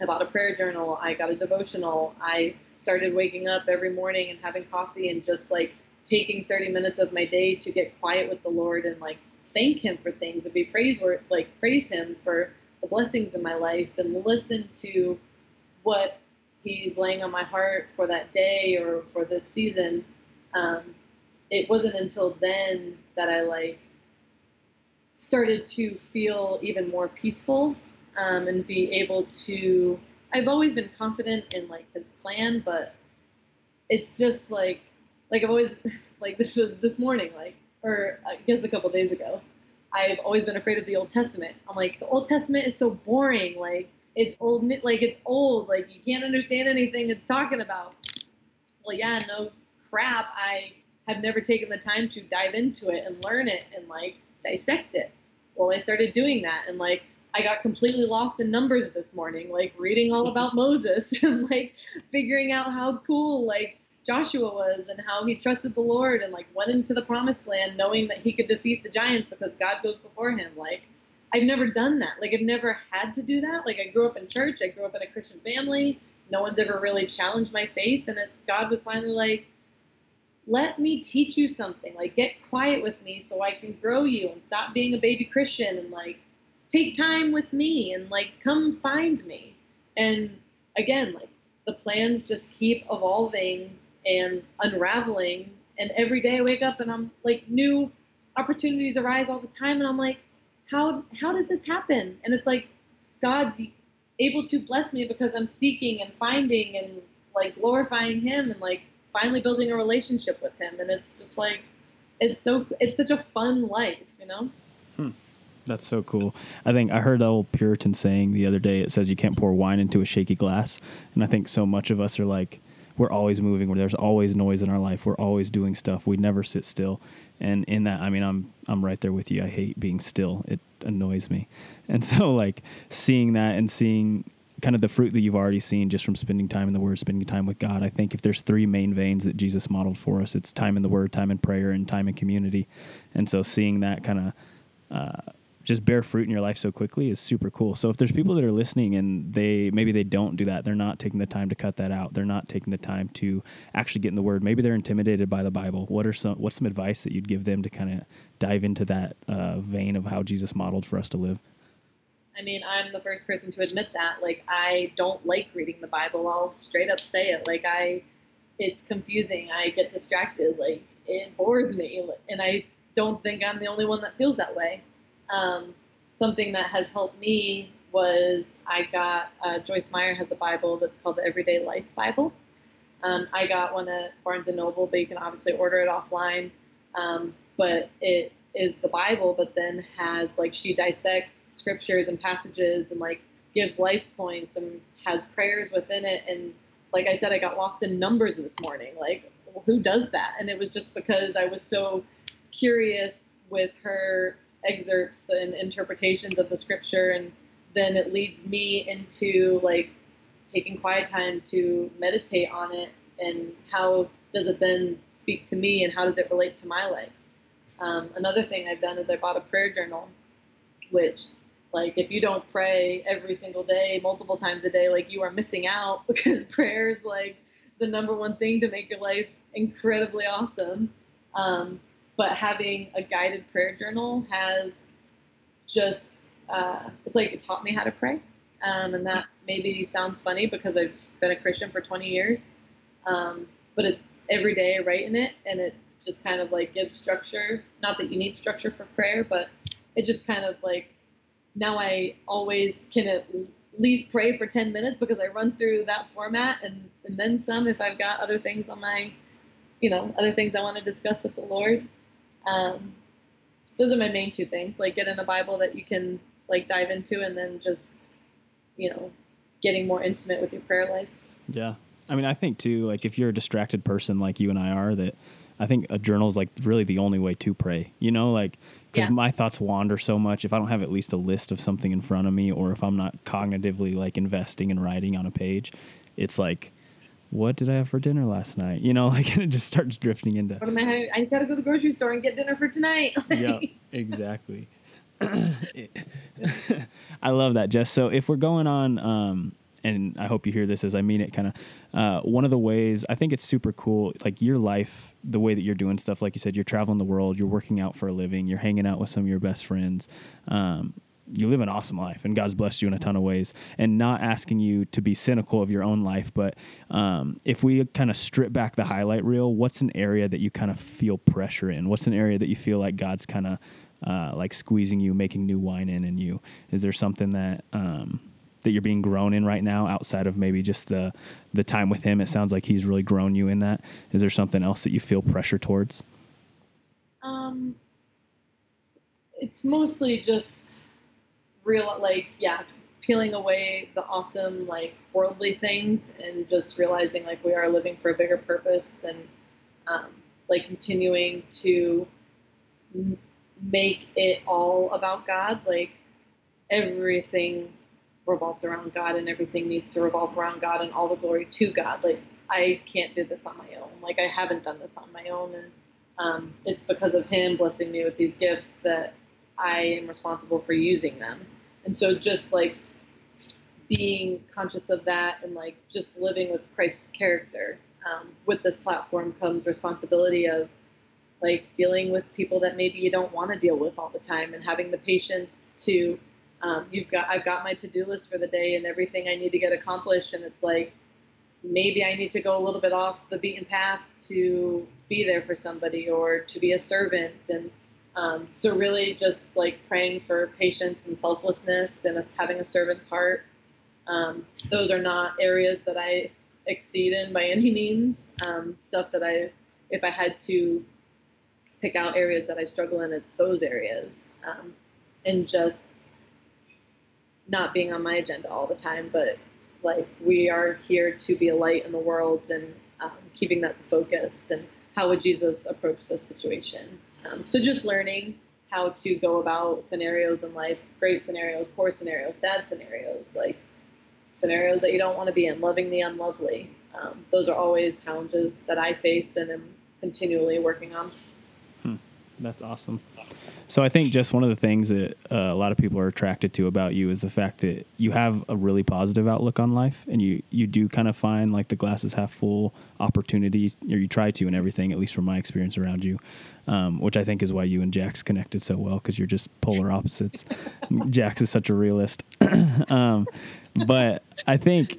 I bought a prayer journal, I got a devotional, I started waking up every morning and having coffee and just like taking 30 minutes of my day to get quiet with the Lord and like thank him for things and be praiseworthy like praise him for the blessings in my life and listen to what he's laying on my heart for that day or for this season. Um, it wasn't until then that i like started to feel even more peaceful um, and be able to i've always been confident in like his plan but it's just like like i've always like this was this morning like or i guess a couple days ago i've always been afraid of the old testament. I'm like the old testament is so boring. Like it's old like it's old. Like you can't understand anything it's talking about. Well yeah no crap. I have never taken the time to dive into it and learn it and like dissect it. Well i started doing that and like I got completely lost in numbers this morning, like reading all about Moses and like figuring out how cool like Joshua was and how he trusted the Lord and like went into the promised land knowing that he could defeat the giants because God goes before him. Like I've never done that. Like I've never had to do that. Like I grew up in church, I grew up in a Christian family. No one's ever really challenged my faith and it, God was finally like let me teach you something. Like get quiet with me so I can grow you and stop being a baby Christian and like take time with me and like come find me. And again, like the plans just keep evolving and unraveling. And every day I wake up and I'm like new opportunities arise all the time and I'm like, how how does this happen? And it's like God's able to bless me because I'm seeking and finding and like glorifying him and like finally building a relationship with him and it's just like it's so it's such a fun life, you know? Hmm. That's so cool. I think I heard the old Puritan saying the other day. It says you can't pour wine into a shaky glass, and I think so much of us are like we're always moving. There's always noise in our life. We're always doing stuff. We never sit still. And in that, I mean, I'm I'm right there with you. I hate being still. It annoys me. And so like seeing that and seeing kind of the fruit that you've already seen just from spending time in the Word, spending time with God. I think if there's three main veins that Jesus modeled for us, it's time in the Word, time in prayer, and time in community. And so seeing that kind of uh, just bear fruit in your life so quickly is super cool. So if there's people that are listening and they maybe they don't do that, they're not taking the time to cut that out. They're not taking the time to actually get in the word. Maybe they're intimidated by the Bible. What are some what's some advice that you'd give them to kind of dive into that uh, vein of how Jesus modeled for us to live? I mean, I'm the first person to admit that. Like, I don't like reading the Bible. I'll straight up say it. Like, I, it's confusing. I get distracted. Like, it bores me. And I don't think I'm the only one that feels that way. Um, something that has helped me was I got uh, Joyce Meyer has a Bible that's called the Everyday Life Bible. Um, I got one at Barnes and Noble, but you can obviously order it offline. Um, but it is the Bible, but then has like she dissects scriptures and passages and like gives life points and has prayers within it. And like I said, I got lost in numbers this morning. Like, who does that? And it was just because I was so curious with her excerpts and interpretations of the scripture and then it leads me into like taking quiet time to meditate on it and how does it then speak to me and how does it relate to my life? Um, another thing i've done is i bought a prayer journal which like if you don't pray every single day multiple times a day like you are missing out because prayer is like the number one thing to make your life incredibly awesome. Um, but having a guided prayer journal has just uh, it's like it taught me how to pray. Um, and that maybe sounds funny because i've been a christian for 20 years um, but it's every day i write in it and it just kind of like gives structure not that you need structure for prayer but it just kind of like now i always can at least pray for 10 minutes because i run through that format and, and then some if i've got other things on my you know other things i want to discuss with the lord um, those are my main two things. Like getting a Bible that you can like dive into, and then just you know getting more intimate with your prayer life. Yeah, I mean, I think too. Like if you're a distracted person like you and I are, that I think a journal is like really the only way to pray. You know, like because yeah. my thoughts wander so much. If I don't have at least a list of something in front of me, or if I'm not cognitively like investing and writing on a page, it's like what did I have for dinner last night? You know, like and it just starts drifting into. What am I? I gotta go to the grocery store and get dinner for tonight. yeah, exactly. I love that, Jess. So if we're going on, um, and I hope you hear this as I mean it, kind of. Uh, one of the ways I think it's super cool, like your life, the way that you're doing stuff. Like you said, you're traveling the world, you're working out for a living, you're hanging out with some of your best friends. Um, you live an awesome life and God's blessed you in a ton of ways and not asking you to be cynical of your own life. But um, if we kind of strip back the highlight reel, what's an area that you kind of feel pressure in? What's an area that you feel like God's kind of uh, like squeezing you, making new wine in in you? Is there something that, um, that you're being grown in right now outside of maybe just the, the time with him? It sounds like he's really grown you in that. Is there something else that you feel pressure towards? Um, it's mostly just real like yeah peeling away the awesome like worldly things and just realizing like we are living for a bigger purpose and um, like continuing to m- make it all about god. Like everything revolves around god and everything needs to revolve around god and all the glory to god. Like i can't do this on my own. Like i haven't done this on my own and um, it's because of him blessing me with these gifts that i am responsible for using them and so just like being conscious of that and like just living with Christ's character. Um, with this platform comes responsibility of like dealing with people that maybe you don't want to deal with all the time and having the patience to um, you've got I've got my to-do list for the day and everything I need to get accomplished and it's like maybe I need to go a little bit off the beaten path to be there for somebody or to be a servant and um, so really just like praying for patience and selflessness and having a servant's heart. Um, those are not areas that I exceed in by any means. Um, stuff that I, if I had to pick out areas that I struggle in, it's those areas. Um, and just not being on my agenda all the time, but like we are here to be a light in the world and um, keeping that focus. And how would Jesus approach this situation? Um, so just learning how to go about scenarios in life, great scenarios, poor scenarios, sad scenarios, like scenarios that you don't want to be in, loving the unlovely. Um, those are always challenges that I face and am continually working on. That's awesome. So I think just one of the things that uh, a lot of people are attracted to about you is the fact that you have a really positive outlook on life, and you you do kind of find like the glasses half full opportunity, or you try to, and everything. At least from my experience around you, um, which I think is why you and Jax connected so well because you're just polar opposites. Jax is such a realist, um, but I think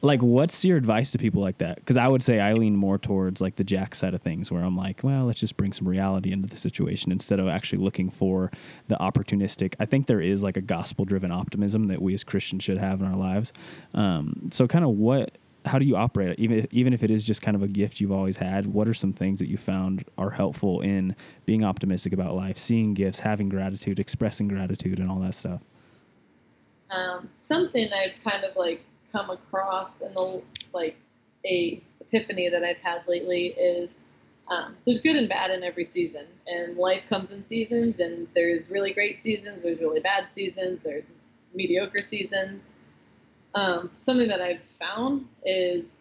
like what's your advice to people like that? Because i would say i lean more towards like the Jax side of things where i'm like well let's just bring some reality into the situation instead of actually looking for the opportunistic. I think there is like a gospel driven optimism that we as christians should have in our lives. Um, so kind of what how do you operate? Even even if it is just kind of a gift you've always had what are some things that you found are helpful in being optimistic about life seeing gifts having gratitude expressing gratitude and all that stuff? Um, something i've kind of like come across in the like a epiphany that I've had lately is um, there's good and bad in every season, and life comes in seasons, and there's really great seasons, there's really bad seasons, there's mediocre seasons. Um, something that I've found is,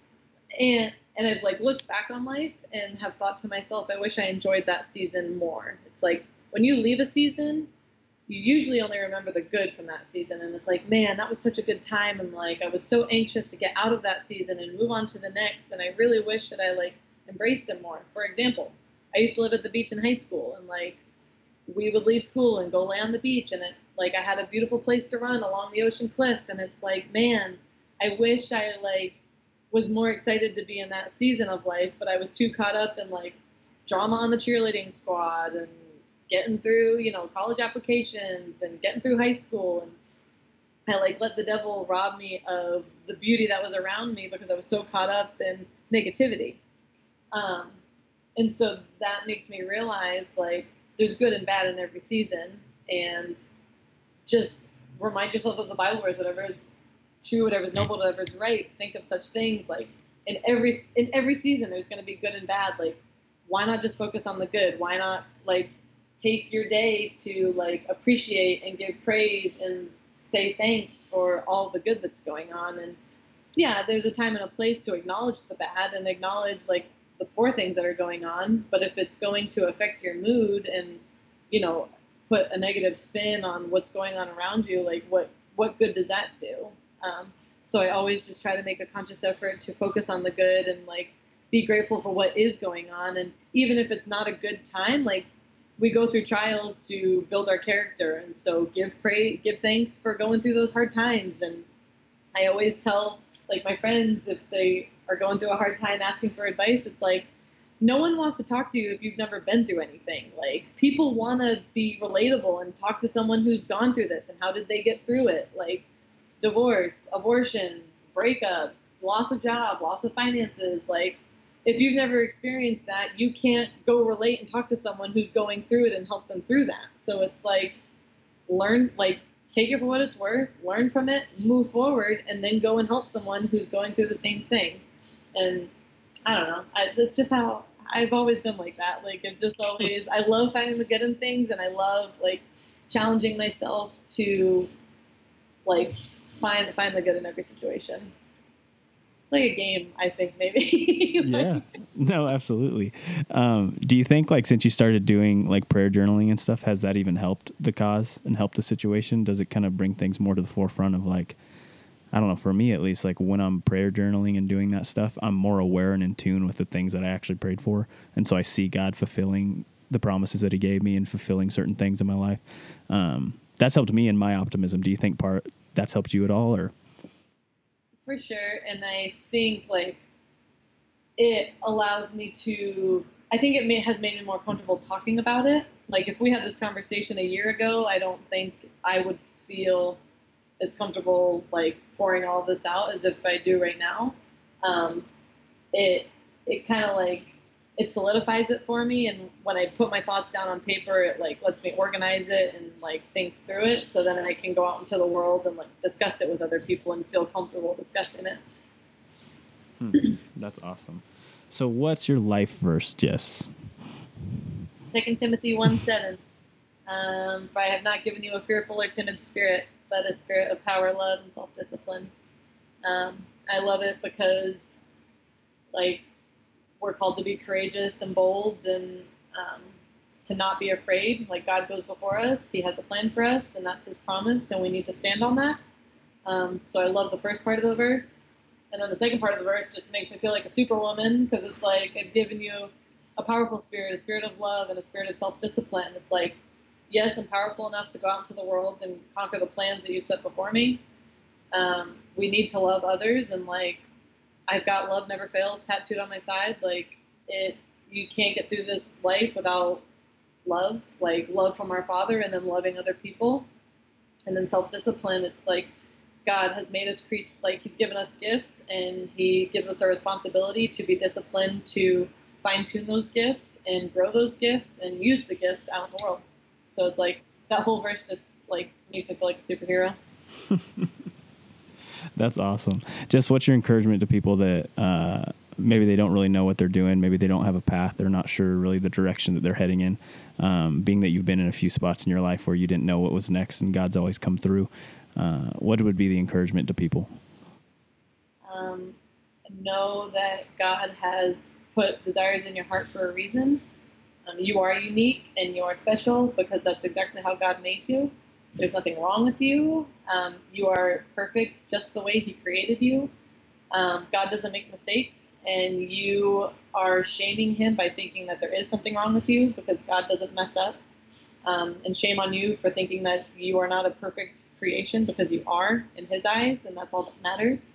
and and I've like looked back on life and have thought to myself, I wish I enjoyed that season more. It's like when you leave a season, you usually only remember the good from that season and it's like man that was such a good time and like i was so anxious to get out of that season and move on to the next and i really wish that i like embraced it more. For example i used to live at the beach in high school and like we would leave school and go lay on the beach and it like i had a beautiful place to run along the ocean cliff and it's like man i wish i like was more excited to be in that season of life but i was too caught up in like drama on the cheerleading squad and getting through, you know, college applications and getting through high school and I like let the devil rob me of the beauty that was around me because I was so caught up in negativity. Um, and so that makes me realize like there's good and bad in every season and just remind yourself of the Bible verse, whatever is true, whatever is noble, whatever is right. Think of such things like in every in every season there's going to be good and bad. Like why not just focus on the good? Why not like take your day to like appreciate and give praise and say thanks for all the good that's going on and yeah, there's a time and a place to acknowledge the bad and acknowledge like the poor things that are going on. But if it's going to affect your mood and, you know, put a negative spin on what's going on around you, like what what good does that do? Um, so I always just try to make a conscious effort to focus on the good and like be grateful for what is going on. And even if it's not a good time, like we go through trials to build our character, and so give pray, give thanks for going through those hard times. And I always tell like my friends if they are going through a hard time asking for advice it's like no one wants to talk to you if you've never been through anything. Like people want to be relatable and talk to someone who's gone through this. And how did they get through it? Like divorce abortions breakups loss of job loss of finances. Like if you've never experienced that you can't go relate and talk to someone who's going through it and help them through that so it's like learn like take it for what it's worth, learn from it, move forward, and then go and help someone who's going through the same thing. And I don't know, I, that's just how I've always been like that. Like it just always, I love finding the good in things, and I love like challenging myself to like find find the good in every situation like a game, I think maybe. like, yeah. No, absolutely. Um, do you think like since you started doing like prayer journaling and stuff, has that even helped the cause and helped the situation? Does it kind of bring things more to the forefront of like I don't know, for me at least, like when I'm prayer journaling and doing that stuff, I'm more aware and in tune with the things that I actually prayed for. And so I see God fulfilling the promises that he gave me and fulfilling certain things in my life. Um, that's helped me in my optimism. Do you think part that's helped you at all or? For sure. And I think like it allows me to. I think it may, has made me more comfortable talking about it. Like if we had this conversation a year ago, I don't think I would feel as comfortable like pouring all this out as if I do right now. Um, it it kind of like it solidifies it for me and when i put my thoughts down on paper it like lets me organize it and like think through it so then i can go out into the world and like discuss it with other people and feel comfortable discussing it. Hmm. that's awesome. So what's your life verse jess? Second timothy 1 7 um, for i have not given you a fearful or timid spirit but a spirit of power love and self-discipline. Um, i love it because like we're called to be courageous and bold and um, to not be afraid. Like God goes before us, He has a plan for us, and that's His promise, and we need to stand on that. Um, so I love the first part of the verse. And then the second part of the verse just makes me feel like a superwoman because it's like I've given you a powerful spirit, a spirit of love, and a spirit of self discipline. It's like, yes, I'm powerful enough to go out into the world and conquer the plans that you've set before me. Um, we need to love others and like I've got love never fails tattooed on my side. Like it, you can't get through this life without love, like love from our Father, and then loving other people, and then self-discipline. It's like God has made us create, like He's given us gifts, and He gives us a responsibility to be disciplined to fine-tune those gifts and grow those gifts and use the gifts out in the world. So it's like that whole verse just like makes me feel like a superhero. That's awesome. Just what's your encouragement to people that uh, maybe they don't really know what they're doing, maybe they don't have a path, they're not sure really the direction that they're heading in. Um, being that you've been in a few spots in your life where you didn't know what was next, and God's always come through. Uh, what would be the encouragement to people? Um, know that God has put desires in your heart for a reason. Um, you are unique and you are special because that's exactly how God made you. There's nothing wrong with you. Um, you are perfect just the way He created you. Um, God doesn't make mistakes, and you are shaming Him by thinking that there is something wrong with you because God doesn't mess up. Um, and shame on you for thinking that you are not a perfect creation because you are in His eyes, and that's all that matters.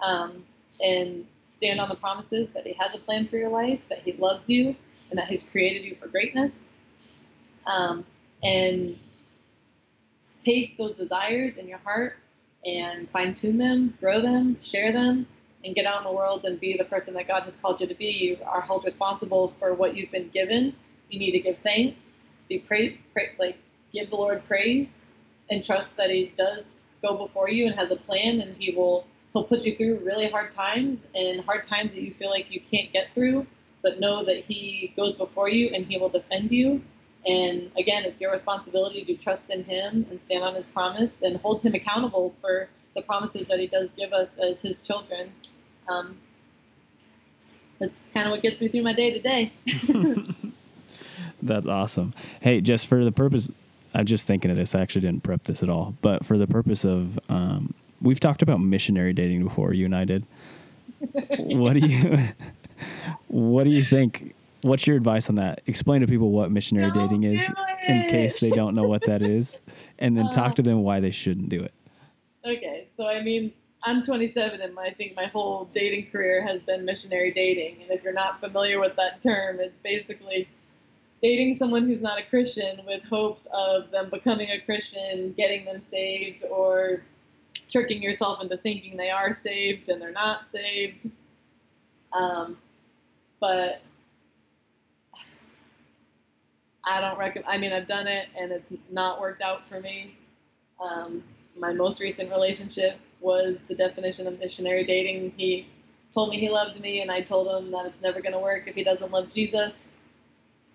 Um, and stand on the promises that He has a plan for your life, that He loves you, and that He's created you for greatness. Um, and take those desires in your heart and fine tune them, grow them, share them, and get out in the world and be the person that God has called you to be. You are held responsible for what you've been given. You need to give thanks, be pray, pray like give the Lord praise, and trust that He does go before you and has a plan, and He will He'll put you through really hard times and hard times that you feel like you can't get through, but know that He goes before you and He will defend you and again, it's your responsibility to trust in Him and stand on His promise and hold Him accountable for the promises that He does give us as His children. Um, that's kind of what gets me through my day to day. That's awesome. Hey, just for the purpose, I'm just thinking of this. I actually didn't prep this at all, but for the purpose of, um, we've talked about missionary dating before. You and I did. what do you, what do you think? What's your advice on that? Explain to people what missionary Don't dating is, in case they don't know what that is, and then talk to them why they shouldn't do it. Okay, so I mean, I'm 27, and I think my whole dating career has been missionary dating. And if you're not familiar with that term, it's basically dating someone who's not a Christian with hopes of them becoming a Christian, getting them saved, or tricking yourself into thinking they are saved and they're not saved. Um, but I don't recommend. I mean, I've done it and it's not worked out for me. Um, my most recent relationship was the definition of missionary dating. He told me he loved me, and I told him that it's never going to work if he doesn't love Jesus.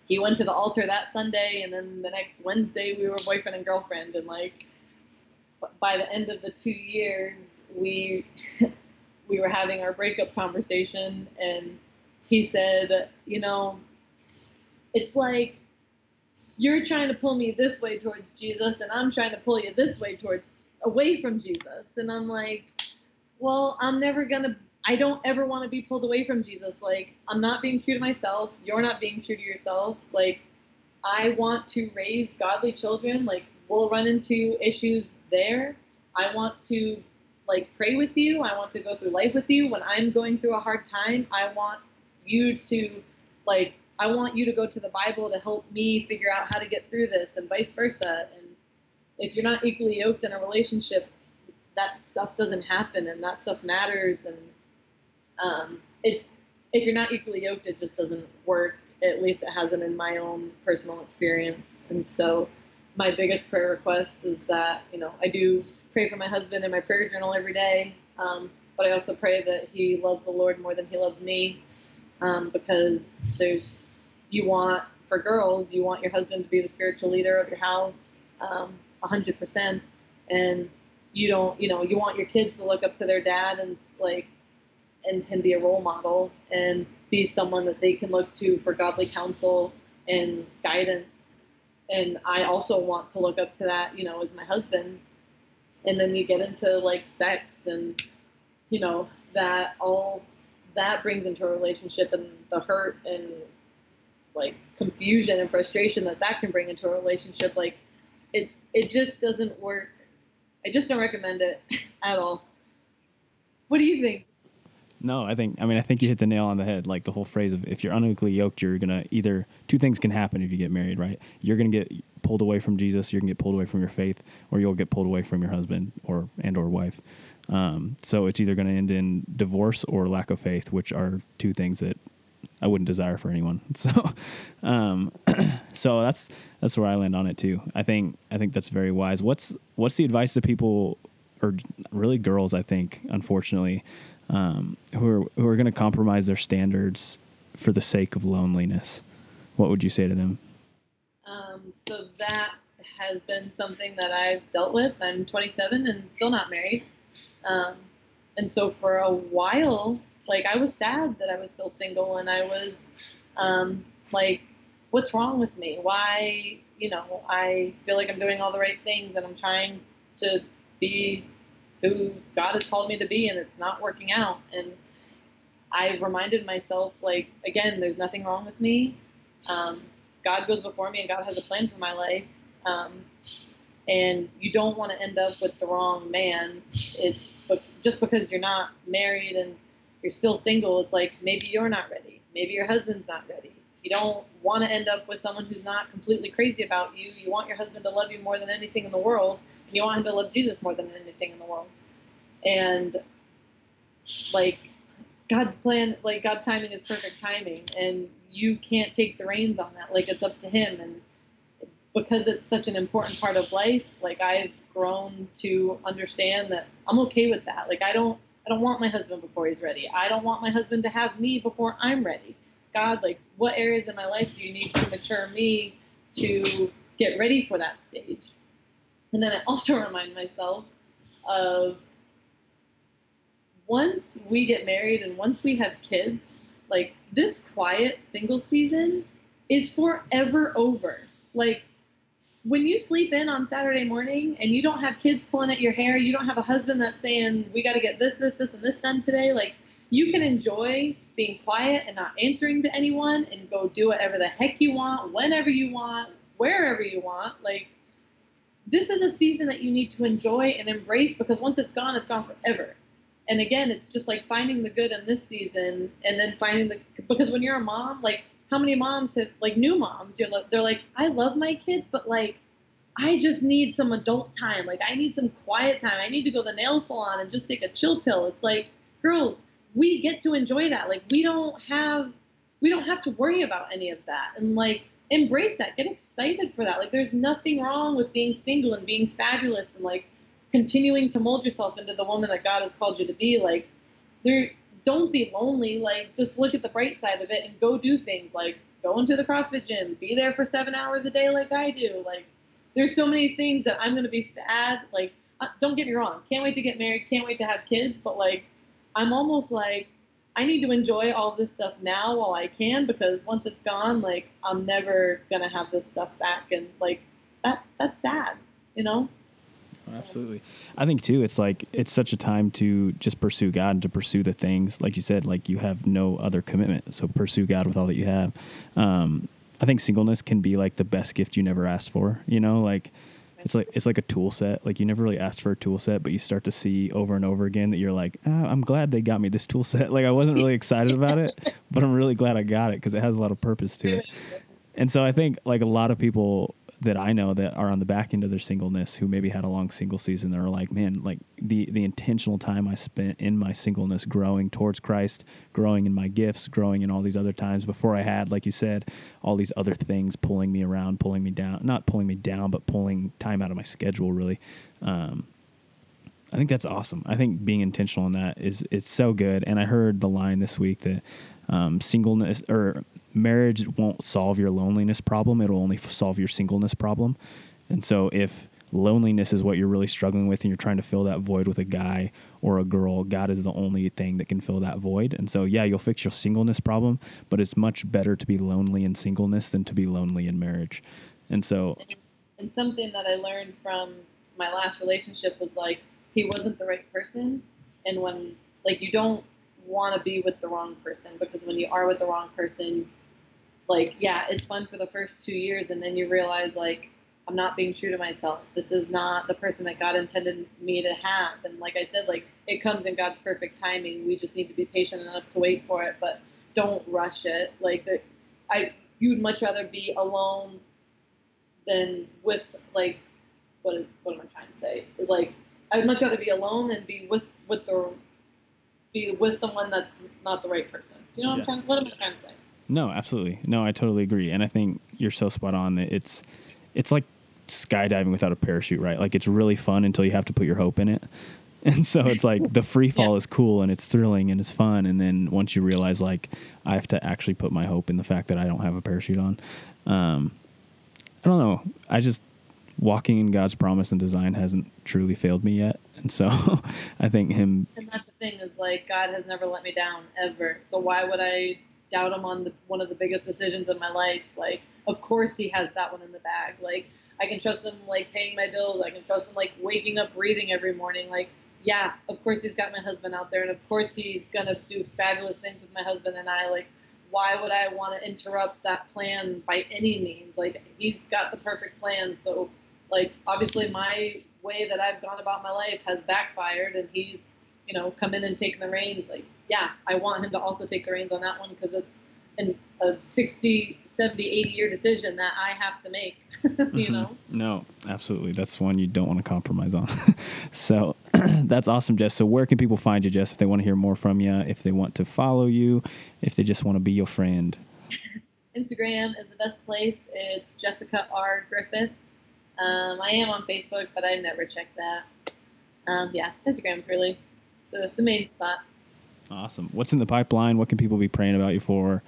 He went to the altar that Sunday, and then the next Wednesday we were boyfriend and girlfriend. And like by the end of the two years, we we were having our breakup conversation, and he said, you know, it's like you're trying to pull me this way towards Jesus, and I'm trying to pull you this way towards away from Jesus. And I'm like, well, I'm never gonna. I don't ever want to be pulled away from Jesus. Like, I'm not being true to myself. You're not being true to yourself. Like, I want to raise godly children. Like, we'll run into issues there. I want to like pray with you. I want to go through life with you. When I'm going through a hard time, I want you to like I want you to go to the Bible to help me figure out how to get through this and vice versa. And if you're not equally yoked in a relationship, that stuff doesn't happen and that stuff matters and um, if you're not equally yoked, it just doesn't work. At least it hasn't in my own personal experience. And so, my biggest prayer request is that you know I do pray for my husband in my prayer journal every day, um, but I also pray that he loves the Lord more than he loves me, um, because there's you want for girls you want your husband to be the spiritual leader of your house, um, a hundred percent, and you don't you know you want your kids to look up to their dad and like and, and be a role model and be someone that they can look to for godly counsel and guidance. And I also want to look up to that, you know, as my husband. And then you get into like sex and, you know, that all that brings into a relationship and the hurt and like confusion and frustration that that can bring into a relationship. Like it, it just doesn't work. I just don't recommend it at all. What do you think? No, I think I mean I think you hit the nail on the head. Like the whole phrase of if you're unequally yoked, you're gonna either two things can happen if you get married, right? You're gonna get pulled away from Jesus, you're gonna get pulled away from your faith, or you'll get pulled away from your husband or and or wife. Um, so it's either gonna end in divorce or lack of faith, which are two things that I wouldn't desire for anyone. So, um, so that's that's where I land on it too. I think I think that's very wise. What's what's the advice to people, or really girls? I think unfortunately um, who are who are going to compromise their standards for the sake of loneliness. What would you say to them? Um, so that has been something that I've dealt with. I'm 27 and still not married. Um, and so for a while, like I was sad that I was still single, and I was um, like, "What's wrong with me? Why, you know, I feel like I'm doing all the right things, and I'm trying to be who God has called me to be, and it's not working out." And I reminded myself, like, again, there's nothing wrong with me. Um, God goes before me, and God has a plan for my life. Um, and you don't want to end up with the wrong man. It's just because you're not married and you're still single. It's like maybe you're not ready. Maybe your husband's not ready. You don't want to end up with someone who's not completely crazy about you. You want your husband to love you more than anything in the world, and you want him to love Jesus more than anything in the world. And like God's plan, like God's timing is perfect timing, and you can't take the reins on that. Like it's up to Him, and because it's such an important part of life, like I've grown to understand that I'm okay with that. Like I don't, I don't want my husband before he's ready. I don't want my husband to have me before I'm ready. God, like what areas in my life do you need to mature me to get ready for that stage? And then I also remind myself of once we get married and once we have kids, like this quiet single season is forever over. Like when you sleep in on Saturday morning and you don't have kids pulling at your hair, you don't have a husband that's saying, we got to get this, this, this, and this done today, like you can enjoy being quiet and not answering to anyone and go do whatever the heck you want, whenever you want, wherever you want. Like, this is a season that you need to enjoy and embrace because once it's gone, it's gone forever. And again, it's just like finding the good in this season and then finding the because when you're a mom, like how many moms have like new moms, you're they're like, I love my kid, but like I just need some adult time. Like I need some quiet time. I need to go to the nail salon and just take a chill pill. It's like, girls, we get to enjoy that. Like we don't have we don't have to worry about any of that. And like embrace that. Get excited for that. Like there's nothing wrong with being single and being fabulous and like continuing to mold yourself into the woman that God has called you to be. Like there don't be lonely. Like just look at the bright side of it and go do things like go into the CrossFit gym, be there for seven hours a day like I do. Like there's so many things that I'm gonna be sad. Like uh, don't get me wrong, can't wait to get married, can't wait to have kids, but like I'm almost like I need to enjoy all this stuff now while I can because once it's gone, like I'm never gonna have this stuff back, and like that that's sad, you know. Absolutely. I think too, it's like it's such a time to just pursue God and to pursue the things, like you said, like you have no other commitment. So pursue God with all that you have. Um, I think singleness can be like the best gift you never asked for. You know, like it's like it's like a tool set. Like you never really asked for a tool set, but you start to see over and over again that you're like, oh, I'm glad they got me this tool set. Like I wasn't really excited about it, but I'm really glad I got it because it has a lot of purpose to it. And so I think like a lot of people that I know that are on the back end of their singleness who maybe had a long single season that are like, man, like the the intentional time I spent in my singleness growing towards Christ, growing in my gifts, growing in all these other times before I had, like you said, all these other things pulling me around, pulling me down, not pulling me down, but pulling time out of my schedule really. Um, I think that's awesome. I think being intentional in that is it's so good. And I heard the line this week that um, singleness or marriage won't solve your loneliness problem. It'll only solve your singleness problem. And so if loneliness is what you're really struggling with and you're trying to fill that void with a guy or a girl, God is the only thing that can fill that void. And so, yeah, you'll fix your singleness problem, but it's much better to be lonely in singleness than to be lonely in marriage. And so, and something that I learned from my last relationship was like, he wasn't the right person. And when, like, you don't want to be with the wrong person because when you are with the wrong person, like yeah it's fun for the first two years and then you realize like i'm not being true to myself. This is not the person that god intended me to have. And like i said like it comes in god's perfect timing. We just need to be patient enough to wait for it but don't rush it. Like the, i you'd much rather be alone than with like what what am i trying to say? Like i'd much rather be alone than be with with the be with someone that's not the right person. You know what yeah. i'm trying what am i trying to say no, absolutely. No, I totally agree. And I think you're so spot on that it's it's like skydiving without a parachute, right? Like it's really fun until you have to put your hope in it. And so it's like the free fall yeah. is cool and it's thrilling and it's fun. And then once you realize like I have to actually put my hope in the fact that I don't have a parachute on. Um, I don't know. I just walking in God's promise and design hasn't truly failed me yet. And so I think him. And that's the thing is like God has never let me down ever. So why would I doubt him on the, one of the biggest decisions of my life. Like, of course he has that one in the bag. Like, I can trust him like paying my bills. I can trust him like waking up, breathing every morning. Like, yeah, of course he's got my husband out there, and of course he's gonna do fabulous things with my husband and I. Like, why would I want to interrupt that plan by any means? Like, he's got the perfect plan. So, like, obviously my way that I've gone about my life has backfired, and he's, you know, come in and taken the reins. Like, yeah, I want him to also take the reins on that one because it's an, a 60, 70, 80 year decision that I have to make, you mm-hmm. know? No, absolutely. That's one you don't want to compromise on. so that's awesome, Jess. So where can people find you, Jess, if they want to hear more from you, if they want to follow you, if they just want to be your friend? Instagram is the best place. It's Jessica R. Griffith. Um, I am on Facebook, but I never check that. Um, yeah, Instagram's really the, the main spot. Awesome. What's in the pipeline? What can people be praying about you for?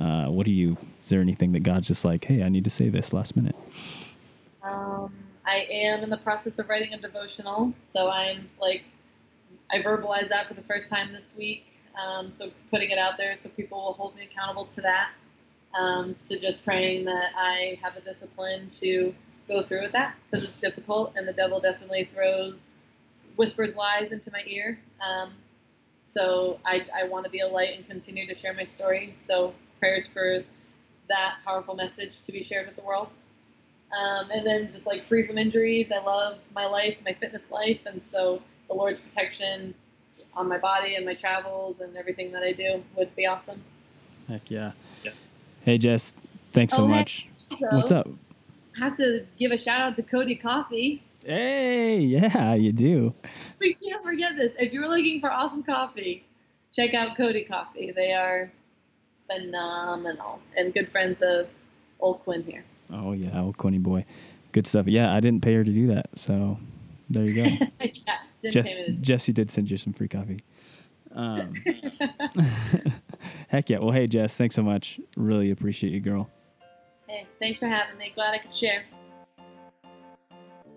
Uh, what do you? Is there anything that God's just like, hey, I need to say this last minute? Um, I am in the process of writing a devotional, so I'm like I verbalized that for the first time this week. Um, so putting it out there so people will hold me accountable to that. Um, so just praying that I have the discipline to go through with that because it's difficult and the devil definitely throws whispers lies into my ear. Um, so I, I want to be a light and continue to share my story. So prayers for that powerful message to be shared with the world. Um, and then just like free from injuries. I love my life, my fitness life, and so the Lord's protection on my body and my travels and everything that I do would be awesome. Heck yeah. yeah. Hey Jess, thanks so oh, much. So What's up? I have to give a shout out to Cody Coffee. Hey, yeah, you do. We can't forget this. If you're looking for awesome coffee, check out Cody Coffee. They are phenomenal and good friends of old Quinn here. Oh yeah, old Quinny boy, good stuff. Yeah, I didn't pay her to do that, so there you go. yeah, didn't Je- pay me. Jesse did send you some free coffee. Um, heck yeah. Well, hey Jess, thanks so much. Really appreciate you, girl. Hey, thanks for having me. Glad I could share.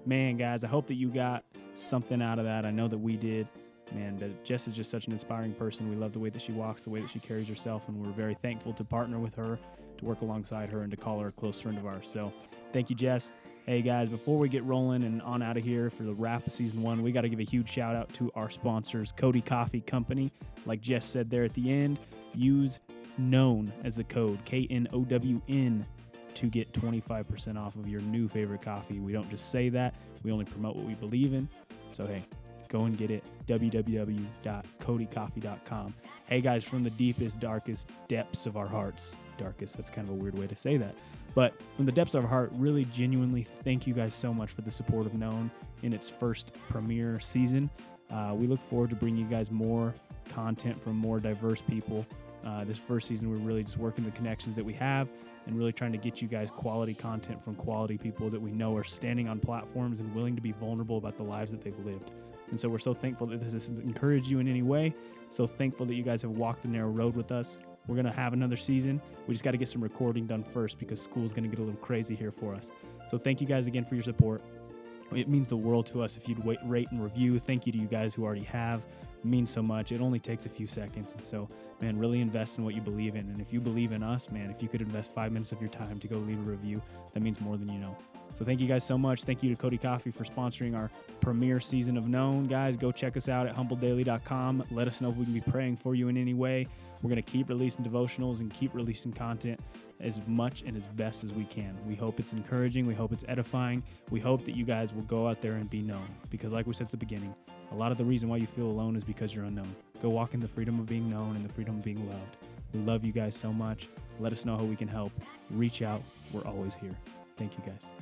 Man, guys, I hope that you got something out of that. I know that we did. Man, Jess is just such an inspiring person. We love the way that she walks, the way that she carries herself, and we're very thankful to partner with her, to work alongside her, and to call her a close friend of ours. So, thank you, Jess. Hey, guys, before we get rolling and on out of here for the wrap of season one, we got to give a huge shout out to our sponsors, Cody Coffee Company. Like Jess said there at the end, use known as the code K N O W N to get 25% off of your new favorite coffee. We don't just say that, we only promote what we believe in. So, hey, go and get it. www.codycoffee.com. Hey, guys, from the deepest, darkest depths of our hearts, darkest, that's kind of a weird way to say that. But from the depths of our heart, really genuinely thank you guys so much for the support of Known in its first premiere season. Uh, we look forward to bringing you guys more content from more diverse people. Uh, this first season, we're really just working the connections that we have and really trying to get you guys quality content from quality people that we know are standing on platforms and willing to be vulnerable about the lives that they've lived. And so we're so thankful that this has encouraged you in any way. So thankful that you guys have walked the narrow road with us. We're going to have another season. We just got to get some recording done first because school's going to get a little crazy here for us. So thank you guys again for your support. It means the world to us if you'd wait, rate and review. Thank you to you guys who already have. Means so much. It only takes a few seconds. And so, man, really invest in what you believe in. And if you believe in us, man, if you could invest five minutes of your time to go leave a review, that means more than you know. So thank you guys so much. Thank you to Cody Coffee for sponsoring our premiere season of Known. Guys, go check us out at humbledaily.com. Let us know if we can be praying for you in any way. We're going to keep releasing devotionals and keep releasing content as much and as best as we can. We hope it's encouraging. We hope it's edifying. We hope that you guys will go out there and be known. Because, like we said at the beginning, a lot of the reason why you feel alone is because you're unknown. Go walk in the freedom of being known and the freedom of being loved. We love you guys so much. Let us know how we can help. Reach out. We're always here. Thank you guys.